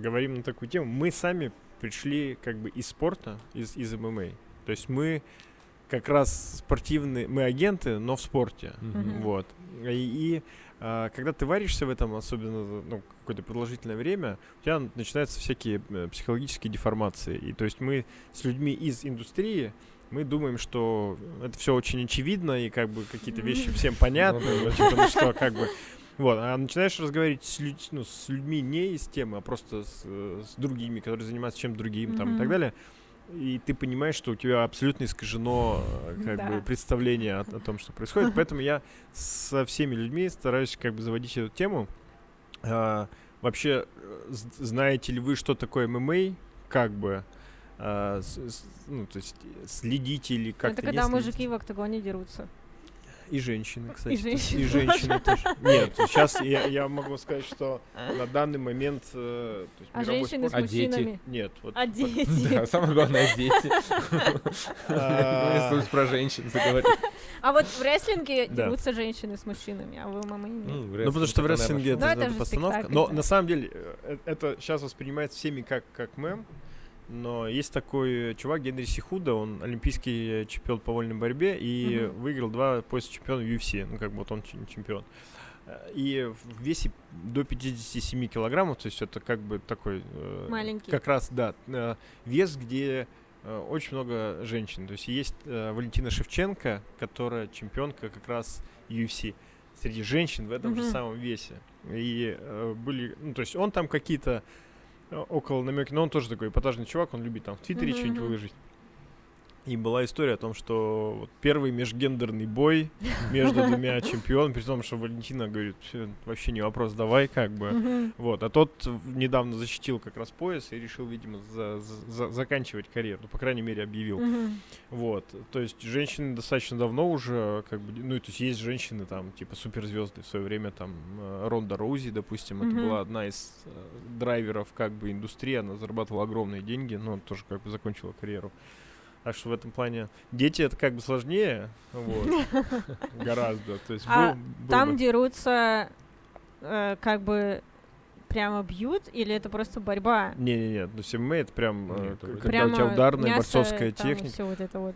говорим на такую тему. Мы сами пришли как бы из спорта, из, из ММА. То есть мы как раз спортивные, мы агенты, но в спорте. Мгм. Вот. И, и, а, когда ты варишься в этом, особенно ну, какое-то продолжительное время, у тебя начинаются всякие э, психологические деформации. И то есть мы с людьми из индустрии, мы думаем, что это все очень очевидно, и как бы какие-то вещи всем понятны, Ну да. очень, потому что как бы вот, а начинаешь разговаривать с, людь- ну, с людьми не из темы, а просто с, э, с другими, которые занимаются чем-то другим там, и так далее. И ты понимаешь, что у тебя абсолютно искажено э, как Да. бы представление о, о том, что происходит. Поэтому я со всеми людьми стараюсь как бы заводить эту тему. А, вообще, э, знаете ли вы, что такое ММА? Как бы а, с- с- ну, то есть следите или как-то Это когда мужики в октагоне дерутся. И женщины, кстати. женщины И женщины тоже. Нет, сейчас я, я могу сказать, что на данный момент... э, то есть А женщины с спорт- А дети? мужчинами? Нет, вот... А дети? Да, самое главное дети. а, Ну, если про женщин заговорить. А вот в рестлинге дерутся женщины с мужчинами, а в ММА нет. Ну, потому что в рестлинге это, Ну, постановка. Но на самом деле э, это сейчас воспринимается всеми как, как мем. Но есть такой чувак Генри Сихуда, он олимпийский чемпион по вольной борьбе и Мгм. выиграл два пояса чемпиона в UFC. Ну, как бы вот он чемпион. Э, И в весе до 57 килограммов, то есть это как бы такой... э, Маленький. Как раз, да, э, вес, где э, очень много женщин. То есть есть э, Валентина Шевченко, которая чемпионка как раз UFC среди женщин в этом же Мгм. самом весе. И э, были, ну, то есть он там какие-то э, около намеки, но он тоже такой эпатажный чувак, он любит там в Твиттере Мгм, что-нибудь выложить. И была история о том, что вот первый межгендерный бой между двумя чемпионами, при том, что Валентина говорит, «Всё, вообще не вопрос, давай как бы. Вот, а тот недавно защитил как раз пояс и решил, видимо, за- за- за- заканчивать карьеру, ну, по крайней мере, объявил. Вот, то есть женщины достаточно давно уже, как бы, ну, то есть есть женщины там, типа, суперзвезды в свое время, там, э, Ронда Роузи, допустим, это была одна из э, драйверов, как бы, индустрии, она зарабатывала огромные деньги, но тоже, как бы, закончила карьеру. Так что в этом плане дети это как бы сложнее, вот, гораздо. То есть А был- был Там бы- дерутся, э, как бы прямо бьют, или это просто борьба? Не-не-не, то есть ММА это прям, э, Нет, это когда Прямо у тебя ударная мясо борцовская техника. всё вот это вот.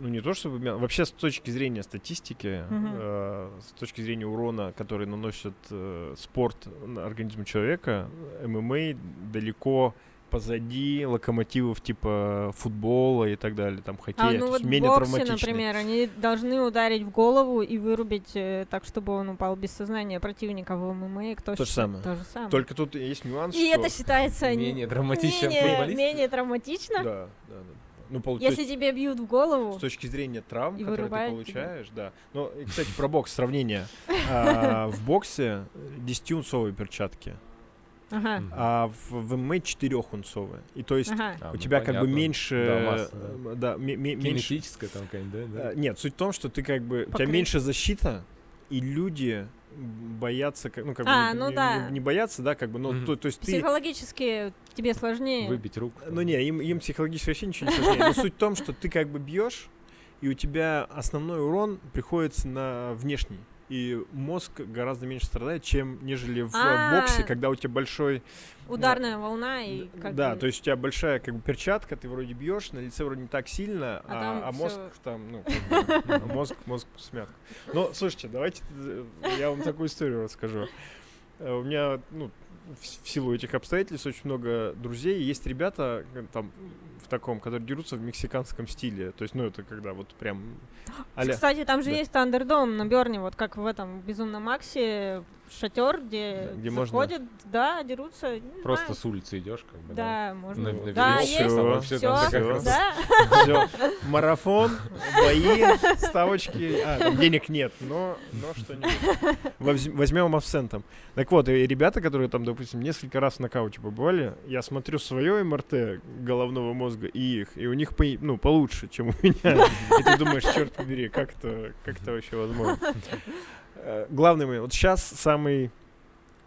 Ну, не то чтобы... мя- Вообще, с точки зрения статистики, Мгм. э, с точки зрения урона, который наносит э, спорт на организму человека, ММА далеко позади локомотивов типа футбола и так далее, там хоккея. А ну вот менее боксе, травматичный. например, они должны ударить в голову и вырубить э, так, чтобы он упал без сознания противника в ММА. Кто То же самое. То же самое. Только тут есть нюанс, И что... это считается Менее драматично менее, менее травматично. Да, да, да. Ну, пол- Если есть тебе бьют в голову, с точки зрения травм, И которые ты вырубает тебя. получаешь, да. Ну, и, кстати, про бокс сравнение. А, В боксе 10-унцовые перчатки. Ага, а в, в ММА 4-унцовые. И то есть ага. А, у ну, тебя как бы меньше... Да, масса, э, да, ме- ме- меньше... Кинетическая там какая-нибудь, да? да? э, Нет, суть в том, что ты как бы... У тебя Покрыть. меньше защита, и люди боятся... как- Ну, как бы А, не, ну не- да. не- не боятся, да, как бы, ну, Мгм. то, то есть ты... Психологически тебе сложнее. Выбить руку. Ну не, им, им психологически вообще ничего не сложнее. Но суть в том, что ты как бы бьешь, и у тебя основной урон приходится на внешний. И мозг гораздо меньше страдает, чем нежели в э, А. боксе, когда у тебя большой Ударная волна и как да, бы- то есть у тебя большая как бы перчатка, ты вроде бьешь, на лице вроде не так сильно, А а, а мозг всё- там, ну, как бы, ну, мозг, мозг смятку. Ну, слушайте, давайте э, я вам такую историю расскажу. Э, У меня, ну, в в силу этих обстоятельств очень много друзей. Есть ребята э, там в таком, которые дерутся в мексиканском стиле. То есть, ну, это когда вот прям Кстати, там же Да. есть Тандердом на Берне, вот как в этом Безумном Максе, шатер, где, Да, где можно- заходят, да, дерутся. Просто знаю. с улицы идешь, как бы. Да, можно. На- на да, есть. Всё, такая всё. красота. Да, Всё. Марафон, бои, ставочки. А, там денег нет, но, но что-нибудь. Возь- Возьмем абсентом. Так вот, и ребята, которые там, допустим, несколько раз в нокауте побывали, я смотрю свое МРТ головного мозга и их, и у них по- ну, получше, чем у меня. И ты думаешь, черт побери, как это, как это вообще возможно? Э, Главный момент. Вот сейчас самый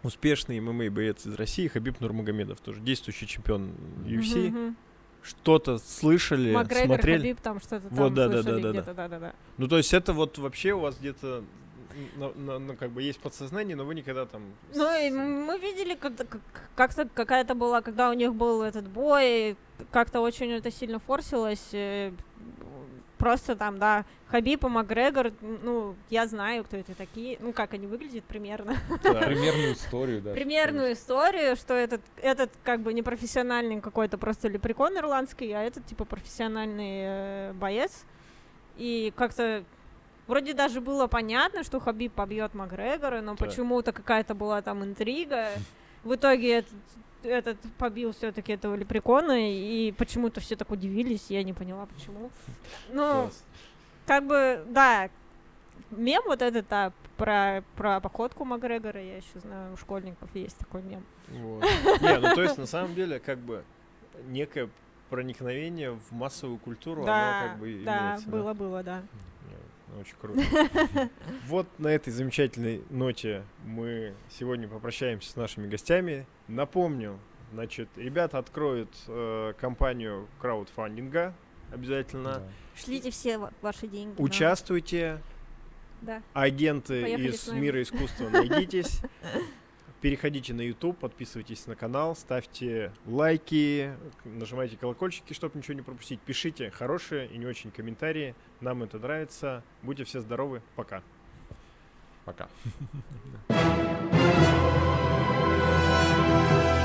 успешный ММА боец из России Хабиб Нурмагомедов, тоже действующий чемпион UFC. Что-то слышали. Макгрегор, смотрели? Хабиб, там что-то там Вот, да, да, слышали да, да, где-то, да-да-да. Ну, то есть это вот вообще у вас где-то, на- на- ну, как бы есть подсознание, но вы никогда там... Ну, и мы видели, когда, как- как-то какая-то была, когда у них был этот бой, как-то очень это сильно форсилось. Просто там, да, Хабиб и Макгрегор, ну, я знаю, кто это такие, ну, как они выглядят примерно. Да. Примерную историю, да. Примерную историю, что этот, этот как бы не профессиональный какой-то просто лепрекон ирландский, а этот типа профессиональный э, боец. И как-то вроде даже было понятно, что Хабиб побьет Макгрегора, но Да. почему-то какая-то была там интрига. В итоге этот, этот побил все-таки этого лепрекона, и почему-то все так удивились, я не поняла почему. Ну, как бы, да, мем вот этот, да, про, про походку Макгрегора, я еще знаю, у школьников есть такой мем. Вот. Не, ну то есть на самом деле как бы некое проникновение в массовую культуру, оно да, как бы да, имеется. было, было, да. Ну, Очень круто. Вот на этой замечательной ноте мы сегодня попрощаемся с нашими гостями. Напомню, значит, ребята откроют э, компанию краудфандинга обязательно. Да. Шлите все ва- ваши деньги. Участвуйте, Да. агенты Поехали из мира искусства, найдитесь. Переходите на YouTube, подписывайтесь на канал, ставьте лайки, нажимайте колокольчики, чтобы ничего не пропустить. Пишите хорошие и не очень комментарии. Нам это нравится. Будьте все здоровы. Пока. Пока. Bye.